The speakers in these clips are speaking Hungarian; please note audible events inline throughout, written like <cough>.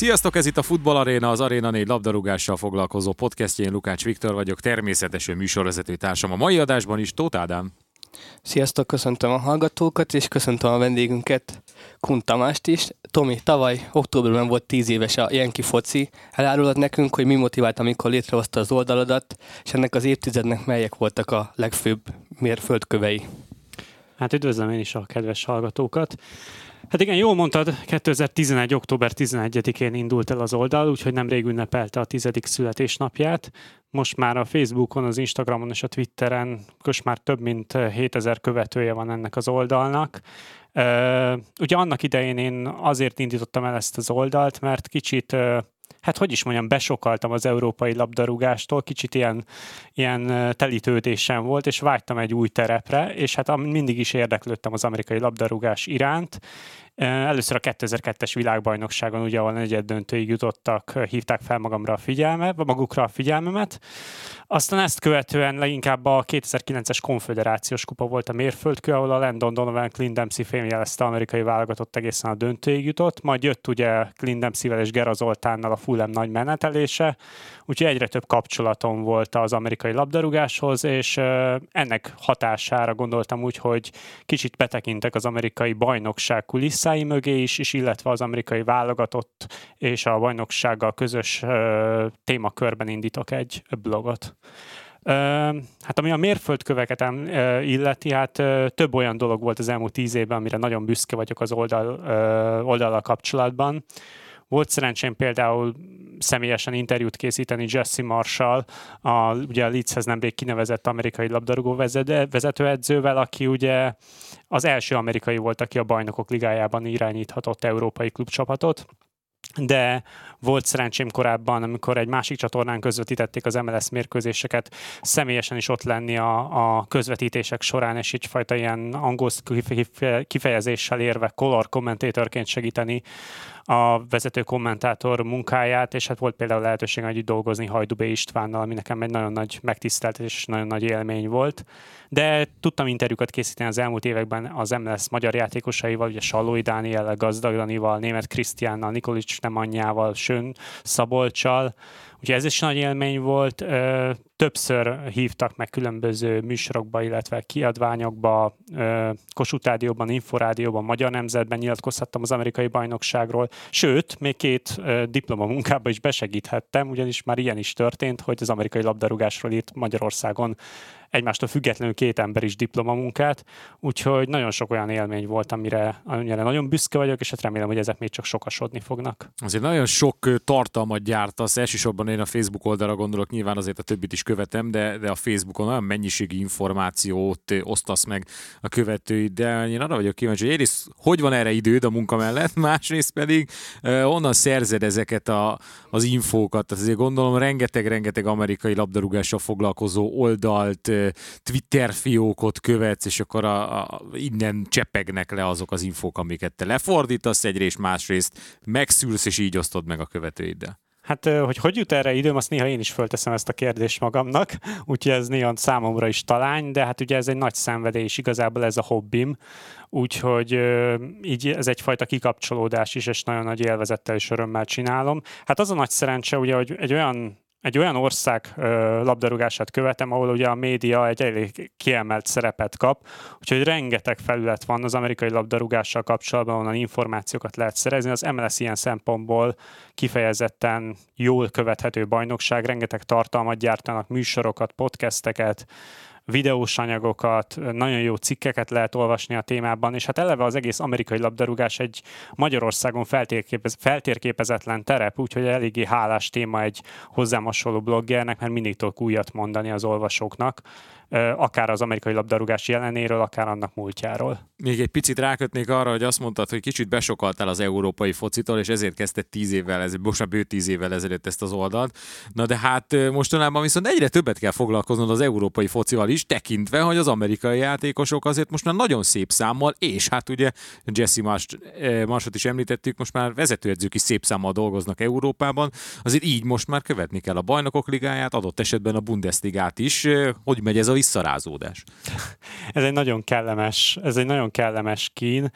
Sziasztok, ez itt a Futball Arena, az Arena 4 labdarúgással foglalkozó podcastje. Én Lukács Viktor vagyok, természetesen műsorvezető társam a mai adásban is, Tóth Ádám. Sziasztok, köszöntöm a hallgatókat, és köszöntöm a vendégünket, Kun Tamást is. Tomi, tavaly októberben volt 10 éves a Jenki foci. Elárulod nekünk, hogy mi motivált, amikor létrehozta az oldaladat, és ennek az évtizednek melyek voltak a legfőbb mérföldkövei? Hát üdvözlöm én is a kedves hallgatókat. Hát igen, jól mondtad, 2011. október 11-én indult el az oldal, úgyhogy nemrég ünnepelte a tizedik születésnapját. Most már a Facebookon, az Instagramon és a Twitteren most már több mint 7000 követője van ennek az oldalnak. Ugye annak idején én azért indítottam el ezt az oldalt, mert kicsit hát hogy is mondjam, besokaltam az európai labdarúgástól, kicsit ilyen, ilyen telítődésem volt, és vágytam egy új terepre, és hát mindig is érdeklődtem az amerikai labdarúgás iránt, Először a 2002-es világbajnokságon, ugye, ahol negyed döntőig jutottak, hívták fel magamra a figyelme, magukra a figyelmemet. Aztán ezt követően leginkább a 2009-es konfederációs kupa volt a mérföldkő, ahol a Landon Donovan Clint Dempsey fémjelezte amerikai válogatott egészen a döntőig jutott, majd jött ugye Clint Dempsey-vel és Gera Zoltánnal a Fulham nagy menetelése, úgyhogy egyre több kapcsolatom volt az amerikai labdarúgáshoz, és ennek hatására gondoltam úgy, hogy kicsit betekintek az amerikai bajnokság kulisszái mögé is, és illetve az amerikai válogatott és a bajnoksággal közös témakörben indítok egy blogot. Hát ami a mérföldköveket illeti, hát több olyan dolog volt az elmúlt tíz évben, amire nagyon büszke vagyok az oldal, oldalal kapcsolatban. Volt szerencsém például személyesen interjút készíteni Jesse Marshall, a, ugye a Leedshez nemrég kinevezett amerikai labdarúgó vezetőedzővel, aki ugye az első amerikai volt, aki a bajnokok ligájában irányíthatott európai klubcsapatot de volt szerencsém korábban, amikor egy másik csatornán közvetítették az MLS mérkőzéseket, személyesen is ott lenni a, a közvetítések során, és egyfajta ilyen angol kifejezéssel érve color commentatorként segíteni a vezető kommentátor munkáját, és hát volt például lehetőség együtt dolgozni Hajdubé Istvánnal, ami nekem egy nagyon nagy megtiszteltetés és nagyon nagy élmény volt. De tudtam interjúkat készíteni az elmúlt években az MLS magyar játékosaival, ugye Sallói Dániellel, Gazdag Danival, Német Krisztiánnal, Nikolics Nemanyjával, Sön Szabolcsal, Ugye ez is nagy élmény volt, többször hívtak meg különböző műsorokba, illetve kiadványokba, Kossuth Rádióban, Inforádióban, Magyar Nemzetben nyilatkozhattam az amerikai bajnokságról, sőt, még két diplomamunkába is besegíthettem, ugyanis már ilyen is történt, hogy az amerikai labdarúgásról írt Magyarországon egymástól függetlenül két ember is diplomamunkát, úgyhogy nagyon sok olyan élmény volt, amire, amire nagyon büszke vagyok, és hát remélem, hogy ezek még csak sokasodni fognak. Azért nagyon sok tartalmat gyártasz, elsősorban én a Facebook oldalra gondolok, nyilván azért a többit is követem, de, de a Facebookon olyan mennyiségi információt osztasz meg a követőid, de én arra vagyok kíváncsi, hogy egyrészt hogy van erre időd a munka mellett, <laughs> másrészt pedig onnan szerzed ezeket a, az infókat. Tehát azért gondolom rengeteg-rengeteg amerikai labdarúgással foglalkozó oldalt, Twitter fiókot követsz, és akkor a, a, innen csepegnek le azok az infók, amiket te lefordítasz egyrészt, másrészt megszülsz, és így osztod meg a követőiddel. Hát, hogy hogy jut erre időm, azt néha én is fölteszem ezt a kérdést magamnak, <laughs> úgyhogy ez néha számomra is talány, de hát ugye ez egy nagy szenvedély, és igazából ez a hobbim, úgyhogy így ez egyfajta kikapcsolódás is, és nagyon nagy élvezettel és örömmel csinálom. Hát az a nagy szerencse, ugye, hogy egy olyan egy olyan ország labdarúgását követem, ahol ugye a média egy elég kiemelt szerepet kap, úgyhogy rengeteg felület van az amerikai labdarúgással kapcsolatban, onnan információkat lehet szerezni. Az MLS ilyen szempontból kifejezetten jól követhető bajnokság, rengeteg tartalmat gyártanak, műsorokat, podcasteket, videós anyagokat, nagyon jó cikkeket lehet olvasni a témában, és hát eleve az egész amerikai labdarúgás egy Magyarországon feltérképez, feltérképezetlen terep, úgyhogy eléggé hálás téma egy hozzám hasonló bloggernek, mert mindig tudok újat mondani az olvasóknak akár az amerikai labdarúgás jelenéről, akár annak múltjáról. Még egy picit rákötnék arra, hogy azt mondtad, hogy kicsit besokaltál az európai focitól, és ezért kezdted tíz évvel, ez, most már bő tíz évvel ezelőtt ezt az oldalt. Na de hát mostanában viszont egyre többet kell foglalkoznod az európai focival is, tekintve, hogy az amerikai játékosok azért most már nagyon szép számmal, és hát ugye Jesse Marsot is említettük, most már vezetőedzők is szép számmal dolgoznak Európában, azért így most már követni kell a bajnokok ligáját, adott esetben a Bundesligát is. Hogy megy ez a visszarázódás? ez egy nagyon kellemes, ez egy nagyon kellemes kín.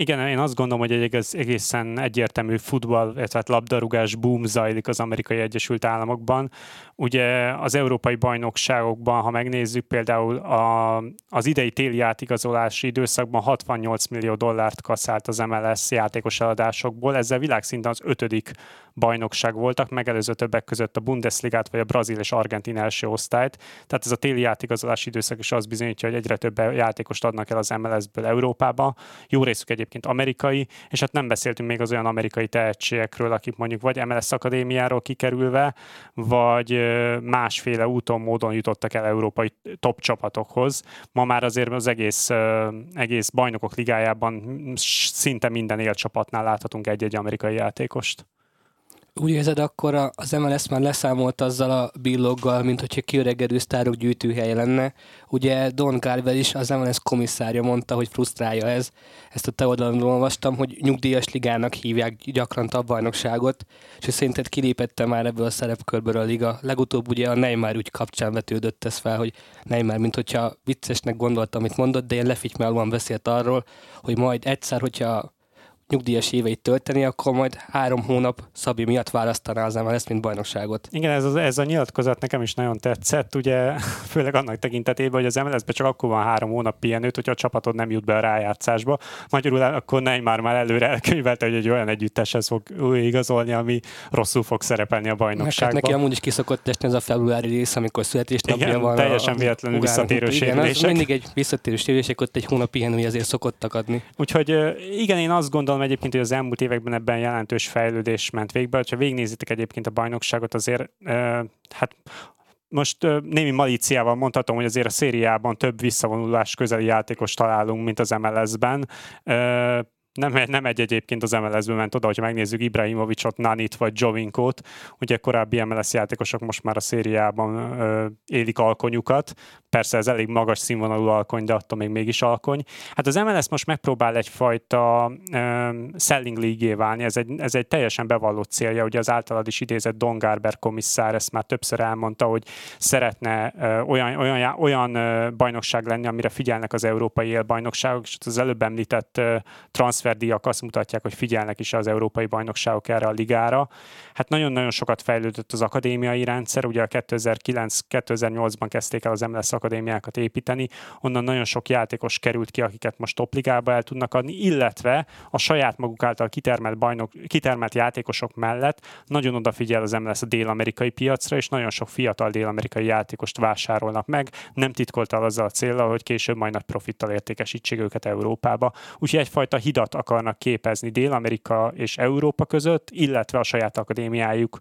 Igen, én azt gondolom, hogy egy egészen egyértelmű futball, tehát labdarúgás boom zajlik az amerikai Egyesült Államokban. Ugye az európai bajnokságokban, ha megnézzük például a, az idei téli átigazolási időszakban 68 millió dollárt kaszált az MLS játékos eladásokból, ezzel világszinten az ötödik bajnokság voltak, megelőző többek között a Bundesligát vagy a brazil és argentin első osztályt. Tehát ez a téli átigazolási időszak is az bizonyítja, hogy egyre több játékost adnak el az MLS-ből Európába. Jó részük egyébként amerikai, és hát nem beszéltünk még az olyan amerikai tehetségekről, akik mondjuk vagy MLS akadémiáról kikerülve, vagy másféle úton, módon jutottak el európai top csapatokhoz. Ma már azért az egész, egész bajnokok ligájában szinte minden élcsapatnál láthatunk egy-egy amerikai játékost. Úgy érzed, akkor az MLS már leszámolt azzal a billoggal, mint hogyha kiöregedő sztárok gyűjtőhelye lenne. Ugye Don Garber is, az MLS komisszárja mondta, hogy frusztrálja ez. Ezt a te oldalon olvastam, hogy nyugdíjas ligának hívják gyakran a bajnokságot, és szerinted kilépette már ebből a szerepkörből a liga. Legutóbb ugye a Neymar úgy kapcsán vetődött ez fel, hogy Neymar, mint hogyha viccesnek gondolta, amit mondott, de ilyen lefitymálóan beszélt arról, hogy majd egyszer, hogyha nyugdíjas éveit tölteni, akkor majd három hónap Szabi miatt választaná az MLS, mint bajnokságot. Igen, ez, a, ez a nyilatkozat nekem is nagyon tetszett, ugye <laughs> főleg annak tekintetében, hogy az MLS-ben csak akkor van három hónap pihenőt, hogyha a csapatod nem jut be a rájátszásba. Magyarul akkor Neymar már előre elkönyvelte, hogy egy olyan együtteshez fog igazolni, ami rosszul fog szerepelni a bajnokságban. Hát neki amúgy is kiszokott esni ez a februári rész, amikor születésnapja van. teljesen a, véletlenül visszatérő sérülések. mindig egy visszatérő sérülések, ott egy hónap pihenői azért szokottak adni. Úgyhogy igen, én azt gondolom, gondolom egyébként, hogy az elmúlt években ebben jelentős fejlődés ment végbe. Ha végignézitek egyébként a bajnokságot, azért hát most némi malíciával mondhatom, hogy azért a szériában több visszavonulás közeli játékos találunk, mint az MLS-ben nem, nem egy egyébként az MLS-ből ment oda, hogyha megnézzük Ibrahimovicsot, Nanit vagy Jovinkót, ugye korábbi MLS játékosok most már a szériában ö, élik alkonyukat, persze ez elég magas színvonalú alkony, de attól még mégis alkony. Hát az MLS most megpróbál egyfajta ö, selling league válni, ez egy, ez egy teljesen bevallott célja, ugye az általad is idézett Don Garber komisszár ezt már többször elmondta, hogy szeretne ö, olyan, olyan, olyan ö, bajnokság lenni, amire figyelnek az európai élbajnokságok, és az előbb említett ö, transfer transferdíjak azt mutatják, hogy figyelnek is az európai bajnokságok erre a ligára. Hát nagyon-nagyon sokat fejlődött az akadémiai rendszer, ugye a 2009-2008-ban kezdték el az MLS akadémiákat építeni, onnan nagyon sok játékos került ki, akiket most topligába el tudnak adni, illetve a saját maguk által kitermelt, bajnok, kitermelt játékosok mellett nagyon odafigyel az MLS a dél-amerikai piacra, és nagyon sok fiatal dél-amerikai játékost vásárolnak meg, nem titkoltal azzal a célral, hogy később majd nagy profittal értékesítsék őket Európába. Úgyhogy egyfajta hidat akarnak képezni Dél-Amerika és Európa között, illetve a saját akadémiájuk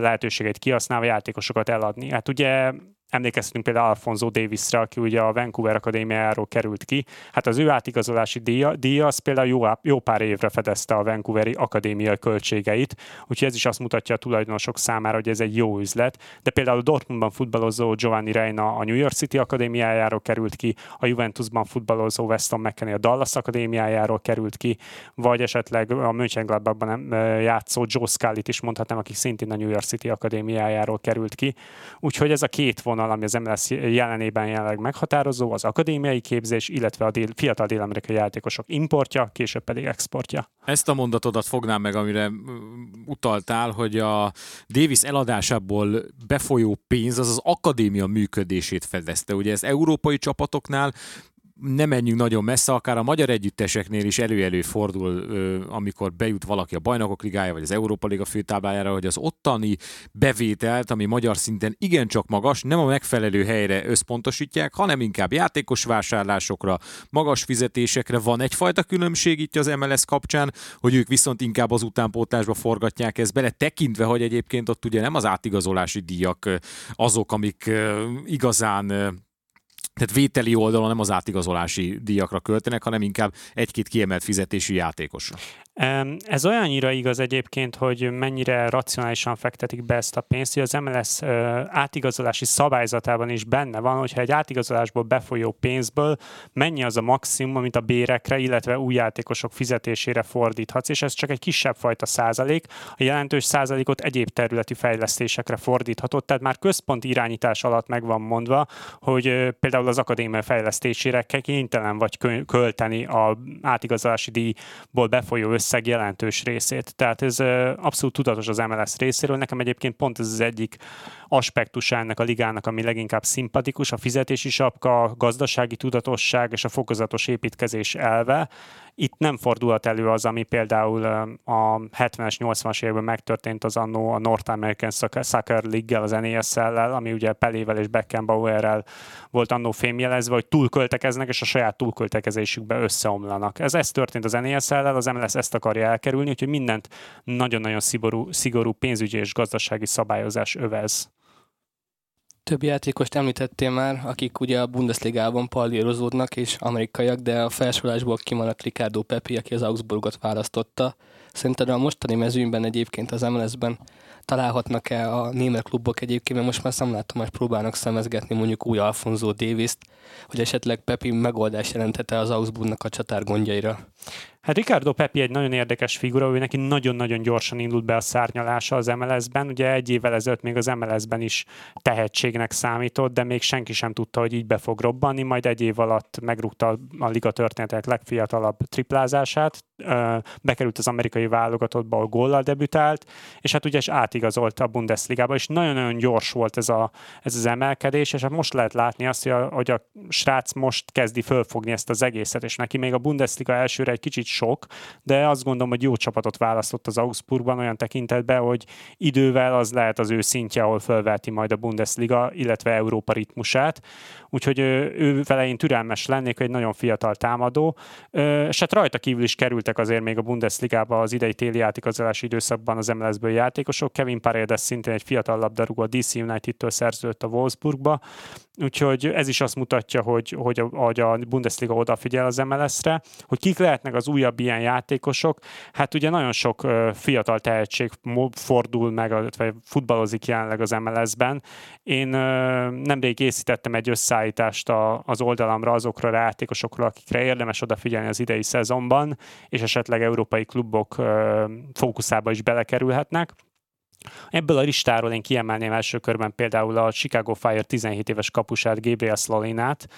lehetőségét kihasználva játékosokat eladni. Hát ugye Emlékeztetünk például Alfonso Davisre, aki ugye a Vancouver Akadémiáról került ki. Hát az ő átigazolási díja, díja az például jó, jó pár évre fedezte a Vancouveri akadémiai költségeit, úgyhogy ez is azt mutatja a tulajdonosok számára, hogy ez egy jó üzlet. De például Dortmundban futballozó Giovanni Reina a New York City Akadémiájáról került ki, a Juventusban futballozó Weston McKennie a Dallas Akadémiájáról került ki, vagy esetleg a Mönchengladbachban játszó Joe Scully-t is mondhatnám, aki szintén a New York City Akadémiájáról került ki. Úgyhogy ez a két vonal vonal, ami az MLS jelenében jelenleg meghatározó, az akadémiai képzés, illetve a dél, fiatal dél-amerikai játékosok importja, később pedig exportja. Ezt a mondatodat fognám meg, amire utaltál, hogy a Davis eladásából befolyó pénz az az akadémia működését fedezte. Ugye ez európai csapatoknál nem menjünk nagyon messze, akár a magyar együtteseknél is elő-elő fordul, amikor bejut valaki a Bajnokok Ligája, vagy az Európa Liga főtáblájára, hogy az ottani bevételt, ami magyar szinten igencsak magas, nem a megfelelő helyre összpontosítják, hanem inkább játékos vásárlásokra, magas fizetésekre. Van egyfajta különbség itt az MLS kapcsán, hogy ők viszont inkább az utánpótlásba forgatják ezt bele, tekintve, hogy egyébként ott ugye nem az átigazolási díjak azok, amik igazán tehát vételi oldalon nem az átigazolási díjakra költenek, hanem inkább egy-két kiemelt fizetési játékosra. Ez olyannyira igaz egyébként, hogy mennyire racionálisan fektetik be ezt a pénzt, hogy az MLS átigazolási szabályzatában is benne van, hogyha egy átigazolásból befolyó pénzből mennyi az a maximum, amit a bérekre, illetve új játékosok fizetésére fordíthatsz, és ez csak egy kisebb fajta százalék, a jelentős százalékot egyéb területi fejlesztésekre fordíthatod, tehát már központi irányítás alatt meg van mondva, hogy például az akadémia fejlesztésére kénytelen vagy költeni a átigazolási díjból befolyó összeg jelentős részét. Tehát ez abszolút tudatos az MLS részéről. Nekem egyébként pont ez az egyik aspektus ennek a ligának, ami leginkább szimpatikus, a fizetési sapka, a gazdasági tudatosság és a fokozatos építkezés elve. Itt nem fordulhat elő az, ami például a 70-es, 80-as években megtörtént az annó a North American Soccer League-gel, az NASL-lel, ami ugye Pelével és Beckenbauerrel volt annó fémjelezve, hogy túlköltekeznek, és a saját túlköltekezésükbe összeomlanak. Ez, ez történt az NASL-lel, az MLS ezt akarja elkerülni, úgyhogy mindent nagyon-nagyon szigorú, szigorú pénzügyi és gazdasági szabályozás övez. Több játékost említettél már, akik ugye a Bundesligában pallírozódnak és amerikaiak, de a felsorolásból kimaradt Ricardo Pepi, aki az Augsburgot választotta. Szerinted a mostani mezőnyben egyébként az MLS-ben találhatnak-e a német klubok egyébként, mert most már szemlátom, hogy próbálnak szemezgetni mondjuk új Alfonso Davis-t, hogy esetleg Pepi megoldás jelentette az Augsburgnak a csatár gondjaira? Hát Ricardo Pepi egy nagyon érdekes figura, ő neki nagyon-nagyon gyorsan indult be a szárnyalása az MLS-ben. Ugye egy évvel ezelőtt még az MLS-ben is tehetségnek számított, de még senki sem tudta, hogy így be fog robbanni. Majd egy év alatt megrúgta a liga történetek legfiatalabb triplázását, bekerült az amerikai válogatottba, ahol góllal debütált, és hát ugye is átigazolt a Bundesligába, és nagyon-nagyon gyors volt ez, a, ez az emelkedés, és hát most lehet látni azt, hogy a, hogy a srác most kezdi fölfogni ezt az egészet, és neki még a Bundesliga elsőre egy kicsit sok, de azt gondolom, hogy jó csapatot választott az Augsburgban olyan tekintetben, hogy idővel az lehet az ő szintje, ahol fölveti majd a Bundesliga, illetve Európa ritmusát. Úgyhogy ő vele én türelmes lennék, egy nagyon fiatal támadó. És hát rajta kívül is kerültek azért még a Bundesligába az idei téli játékozási időszakban az MLS-ből játékosok. Kevin Paredes szintén egy fiatal labdarúgó a DC United-től szerződött a Wolfsburgba, úgyhogy ez is azt mutatja, hogy, hogy, a, hogy a Bundesliga odafigyel az MLS-re, hogy kik lehetnek az újabb ilyen játékosok. Hát ugye nagyon sok fiatal tehetség fordul meg, vagy futballozik jelenleg az MLS-ben. Én nemrég készítettem egy összeállítást az oldalamra azokra a játékosokról, akikre érdemes odafigyelni az idei szezonban, és esetleg európai klubok fókuszába is belekerülhetnek. Ebből a listáról én kiemelném első körben például a Chicago Fire 17 éves kapusát, Gabriel Slolinát,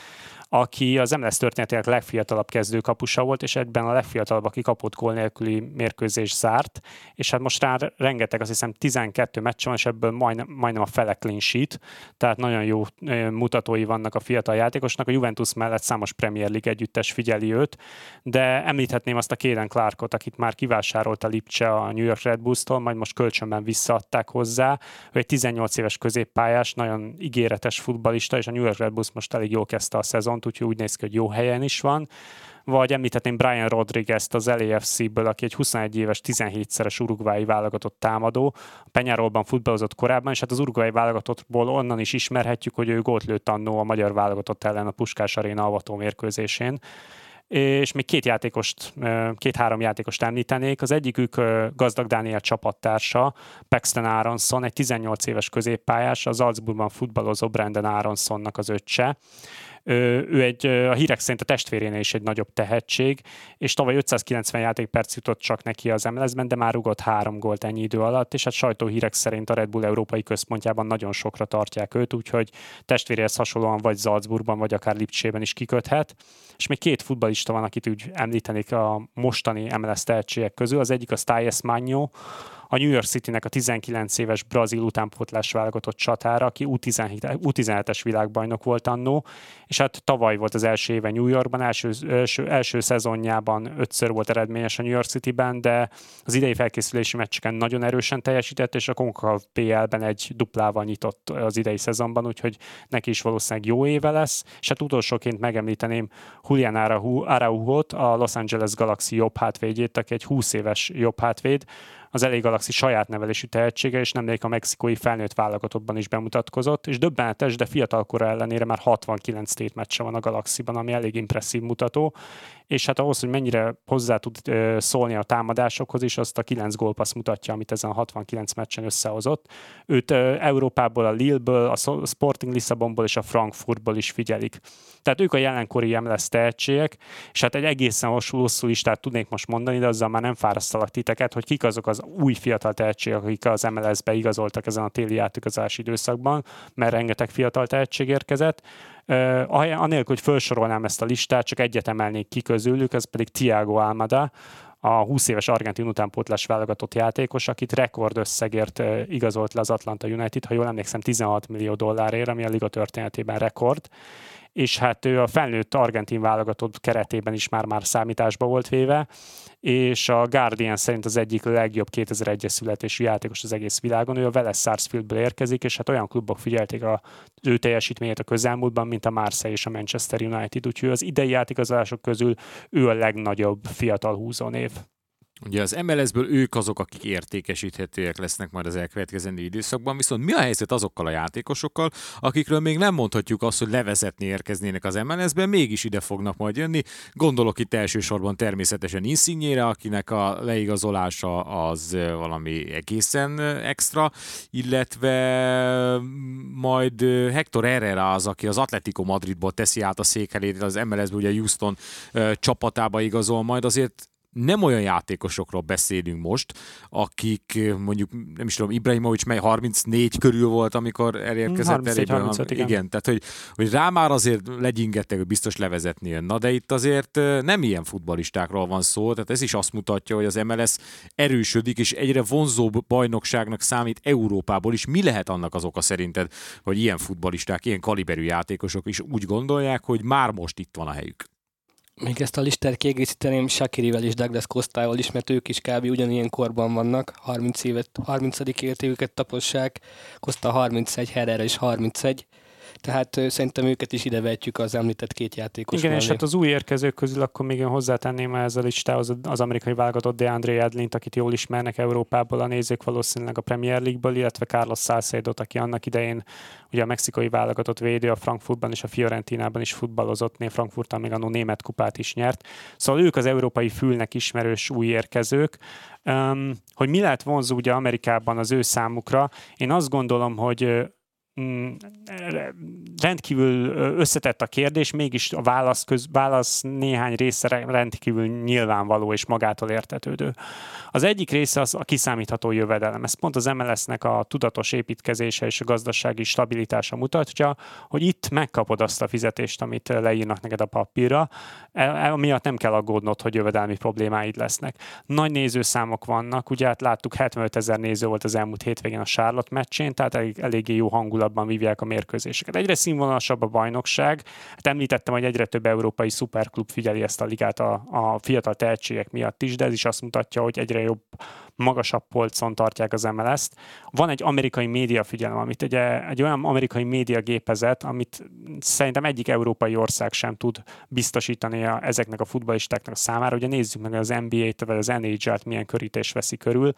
aki az MLS történetének legfiatalabb kezdő kapusa volt, és ebben a legfiatalabb, aki kapott gól nélküli mérkőzés zárt, és hát most rá rengeteg, azt hiszem 12 meccs van, és ebből majdnem, majdnem a fele clean sheet, tehát nagyon jó mutatói vannak a fiatal játékosnak. A Juventus mellett számos Premier League együttes figyeli őt, de említhetném azt a Kéden Clarkot, akit már kivásárolt a Lipcse a New York Red Bulls-tól, majd most kölcsönben visszaadták hozzá. Ő egy 18 éves középpályás, nagyon ígéretes futbalista, és a New York Red Bulls most elég jól kezdte a szezont, úgyhogy úgy néz ki, hogy jó helyen is van. Vagy említhetném Brian Rodriguez-t az LAFC-ből, aki egy 21 éves, 17-szeres urugvái válogatott támadó. A Penyarolban futballozott korábban, és hát az urugvái válogatottból onnan is ismerhetjük, hogy ő gólt lőtt annó a magyar válogatott ellen a Puskás Aréna avató mérkőzésén és még két játékost, két-három játékost említenék. Az egyikük Gazdag Dániel csapattársa, Paxton Aronson, egy 18 éves középpályás, az Salzburgban futballozó Brandon Aronsonnak az öccse. Ő egy, a hírek szerint a testvérénél is egy nagyobb tehetség, és tavaly 590 játékperc jutott csak neki az MLS-ben, de már rugott három gólt ennyi idő alatt, és hát sajtóhírek szerint a Red Bull Európai Központjában nagyon sokra tartják őt, úgyhogy testvéréhez hasonlóan vagy Salzburgban, vagy akár Lipcsében is kiköthet. És még két futbalista van, akit úgy említenék a mostani MLS tehetségek közül. Az egyik a Stájes Magno, a New York City-nek a 19 éves brazil utánpótlás válogatott csatára, aki U17, U17-es világbajnok volt annó, és hát tavaly volt az első éve New Yorkban, első, első, első szezonjában ötször volt eredményes a New York City-ben, de az idei felkészülési meccseken nagyon erősen teljesített, és a CONCACAF PL-ben egy duplával nyitott az idei szezonban, úgyhogy neki is valószínűleg jó éve lesz, és hát utolsóként megemlíteném Julian Araujo-t, a Los Angeles Galaxy jobb hátvédjét, aki egy 20 éves jobb hátvéd, az LA Galaxy saját nevelésű tehetsége, és nemrég a mexikói felnőtt válogatottban is bemutatkozott, és döbbenetes, de fiatalkora ellenére már 69 tétmeccse van a Galaxyban, ami elég impresszív mutató, és hát ahhoz, hogy mennyire hozzá tud szólni a támadásokhoz is, azt a 9 gólpassz mutatja, amit ezen a 69 meccsen összehozott. Őt Európából, a Lille-ből, a Sporting Lisszabonból és a Frankfurtból is figyelik. Tehát ők a jelenkori MLS tehetségek, és hát egy egészen hosszú listát tudnék most mondani, de azzal már nem fárasztalak titeket, hogy kik azok az új fiatal tehetségek, akik az MLS-be igazoltak ezen a téli játékozási időszakban, mert rengeteg fiatal tehetség érkezett. Anélkül, hogy felsorolnám ezt a listát, csak egyet emelnék ki közülük, ez pedig Tiago Almada, a 20 éves argentin utánpótlás válogatott játékos, akit rekordösszegért igazolt le az Atlanta United, ha jól emlékszem 16 millió dollárért, ami a liga történetében rekord és hát ő a felnőtt argentin válogatott keretében is már-már számításba volt véve, és a Guardian szerint az egyik legjobb 2001-es születésű játékos az egész világon. Ő a Vélez Sarsfieldből érkezik, és hát olyan klubok figyelték a, ő teljesítményét a közelmúltban, mint a Marseille és a Manchester United, úgyhogy az idei játékozások közül ő a legnagyobb fiatal húzónév. Ugye az MLS-ből ők azok, akik értékesíthetőek lesznek majd az elkövetkezendő időszakban, viszont mi a helyzet azokkal a játékosokkal, akikről még nem mondhatjuk azt, hogy levezetni érkeznének az MLS-ben, mégis ide fognak majd jönni. Gondolok itt elsősorban természetesen Insignére, akinek a leigazolása az valami egészen extra, illetve majd Hector Herrera az, aki az Atletico Madridból teszi át a székelét, az MLS-ből ugye Houston csapatába igazol, majd azért nem olyan játékosokról beszélünk most, akik mondjuk, nem is tudom, Ibrahimovic mely 34 körül volt, amikor elérkezett 34, 35, igen. igen. tehát hogy, hogy rá már azért legyingettek, hogy biztos levezetni jön. Na de itt azért nem ilyen futbalistákról van szó, tehát ez is azt mutatja, hogy az MLS erősödik, és egyre vonzóbb bajnokságnak számít Európából is. Mi lehet annak az oka szerinted, hogy ilyen futbalisták, ilyen kaliberű játékosok is úgy gondolják, hogy már most itt van a helyük? Még ezt a listát kiegészíteném Shakirivel és Douglas Costával is, mert ők is kb. ugyanilyen korban vannak, 30 évet, 30. életévüket tapossák, Costa 31, Herrera is 31, tehát szerintem őket is ide vetjük az említett két játékos Igen, mellé. és hát az új érkezők közül akkor még én hozzátenném ez a listához az amerikai válogatott DeAndre Edlint, akit jól ismernek Európából a nézők valószínűleg a Premier League-ből, illetve Carlos Salcedo, aki annak idején ugye a mexikai válogatott védő a Frankfurtban és a Fiorentinában is futballozott, né Frankfurtban még a német kupát is nyert. Szóval ők az európai fülnek ismerős új érkezők. Um, hogy mi lehet vonzó ugye Amerikában az ő számukra, én azt gondolom, hogy rendkívül összetett a kérdés, mégis a válasz, köz, válasz néhány része rendkívül nyilvánvaló és magától értetődő. Az egyik része az a kiszámítható jövedelem. Ez pont az MLS-nek a tudatos építkezése és a gazdasági stabilitása mutatja, hogy itt megkapod azt a fizetést, amit leírnak neked a papírra, miatt nem kell aggódnod, hogy jövedelmi problémáid lesznek. Nagy nézőszámok vannak, ugye hát láttuk 75 ezer néző volt az elmúlt hétvégén a Charlotte meccsén, tehát elég, eléggé jó hangulatban vívják a mérkőzéseket. Egyre színvonalasabb a bajnokság. Hát említettem, hogy egyre több európai szuperklub figyeli ezt a ligát a, a fiatal tehetségek miatt is, de ez is azt mutatja, hogy egyre jobb magasabb polcon tartják az MLS-t. Van egy amerikai média figyelem, amit egy, egy olyan amerikai média gépezet, amit szerintem egyik európai ország sem tud biztosítani a, ezeknek a futballistáknak a számára. Ugye nézzük meg az NBA-t vagy az NHL-t milyen körítés veszi körül.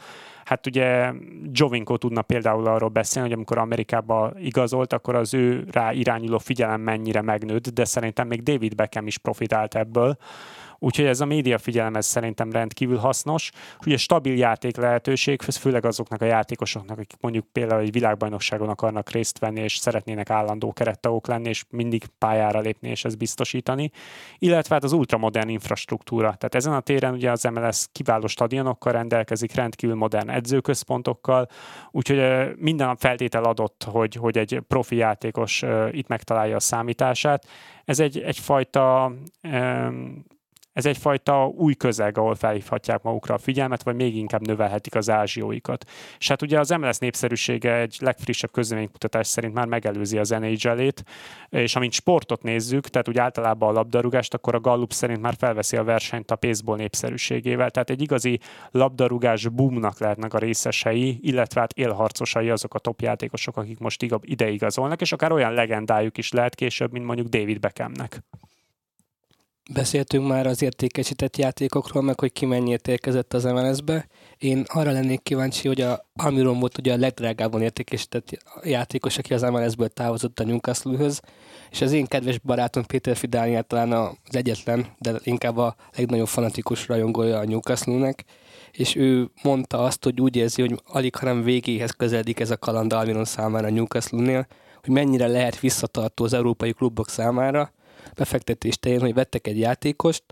Hát ugye Jovinko tudna például arról beszélni, hogy amikor Amerikába igazolt, akkor az ő rá irányuló figyelem mennyire megnőtt, de szerintem még David Beckham is profitált ebből. Úgyhogy ez a média figyelem ez szerintem rendkívül hasznos. Ugye stabil játék lehetőség, főleg azoknak a játékosoknak, akik mondjuk például egy világbajnokságon akarnak részt venni, és szeretnének állandó kerettagok lenni, és mindig pályára lépni, és ezt biztosítani. Illetve hát az ultramodern infrastruktúra. Tehát ezen a téren ugye az MLS kiváló stadionokkal rendelkezik, rendkívül modern edzőközpontokkal, úgyhogy minden feltétel adott, hogy, hogy egy profi játékos itt megtalálja a számítását. Ez egy, egyfajta ez egyfajta új közeg, ahol felhívhatják magukra a figyelmet, vagy még inkább növelhetik az ázsióikat. És hát ugye az MLS népszerűsége egy legfrissebb közleménykutatás szerint már megelőzi az nhl és amint sportot nézzük, tehát úgy általában a labdarúgást, akkor a Gallup szerint már felveszi a versenyt a baseball népszerűségével. Tehát egy igazi labdarúgás boomnak lehetnek a részesei, illetve hát élharcosai azok a top játékosok, akik most ideigazolnak, és akár olyan legendájuk is lehet később, mint mondjuk David Beckhamnek. Beszéltünk már az értékesített játékokról, meg hogy ki mennyit érkezett az MLS-be. Én arra lennék kíváncsi, hogy a Amiron volt ugye a legdrágábban értékesített játékos, aki az MLS-ből távozott a Newcastle-höz, és az én kedves barátom Péter Fidániel talán az egyetlen, de inkább a legnagyobb fanatikus rajongója a Newcastle-nek, és ő mondta azt, hogy úgy érzi, hogy alig, hanem végéhez közeledik ez a kaland Almiron számára a Newcastle-nél, hogy mennyire lehet visszatartó az európai klubok számára, befektetés terén, hogy vettek egy játékost,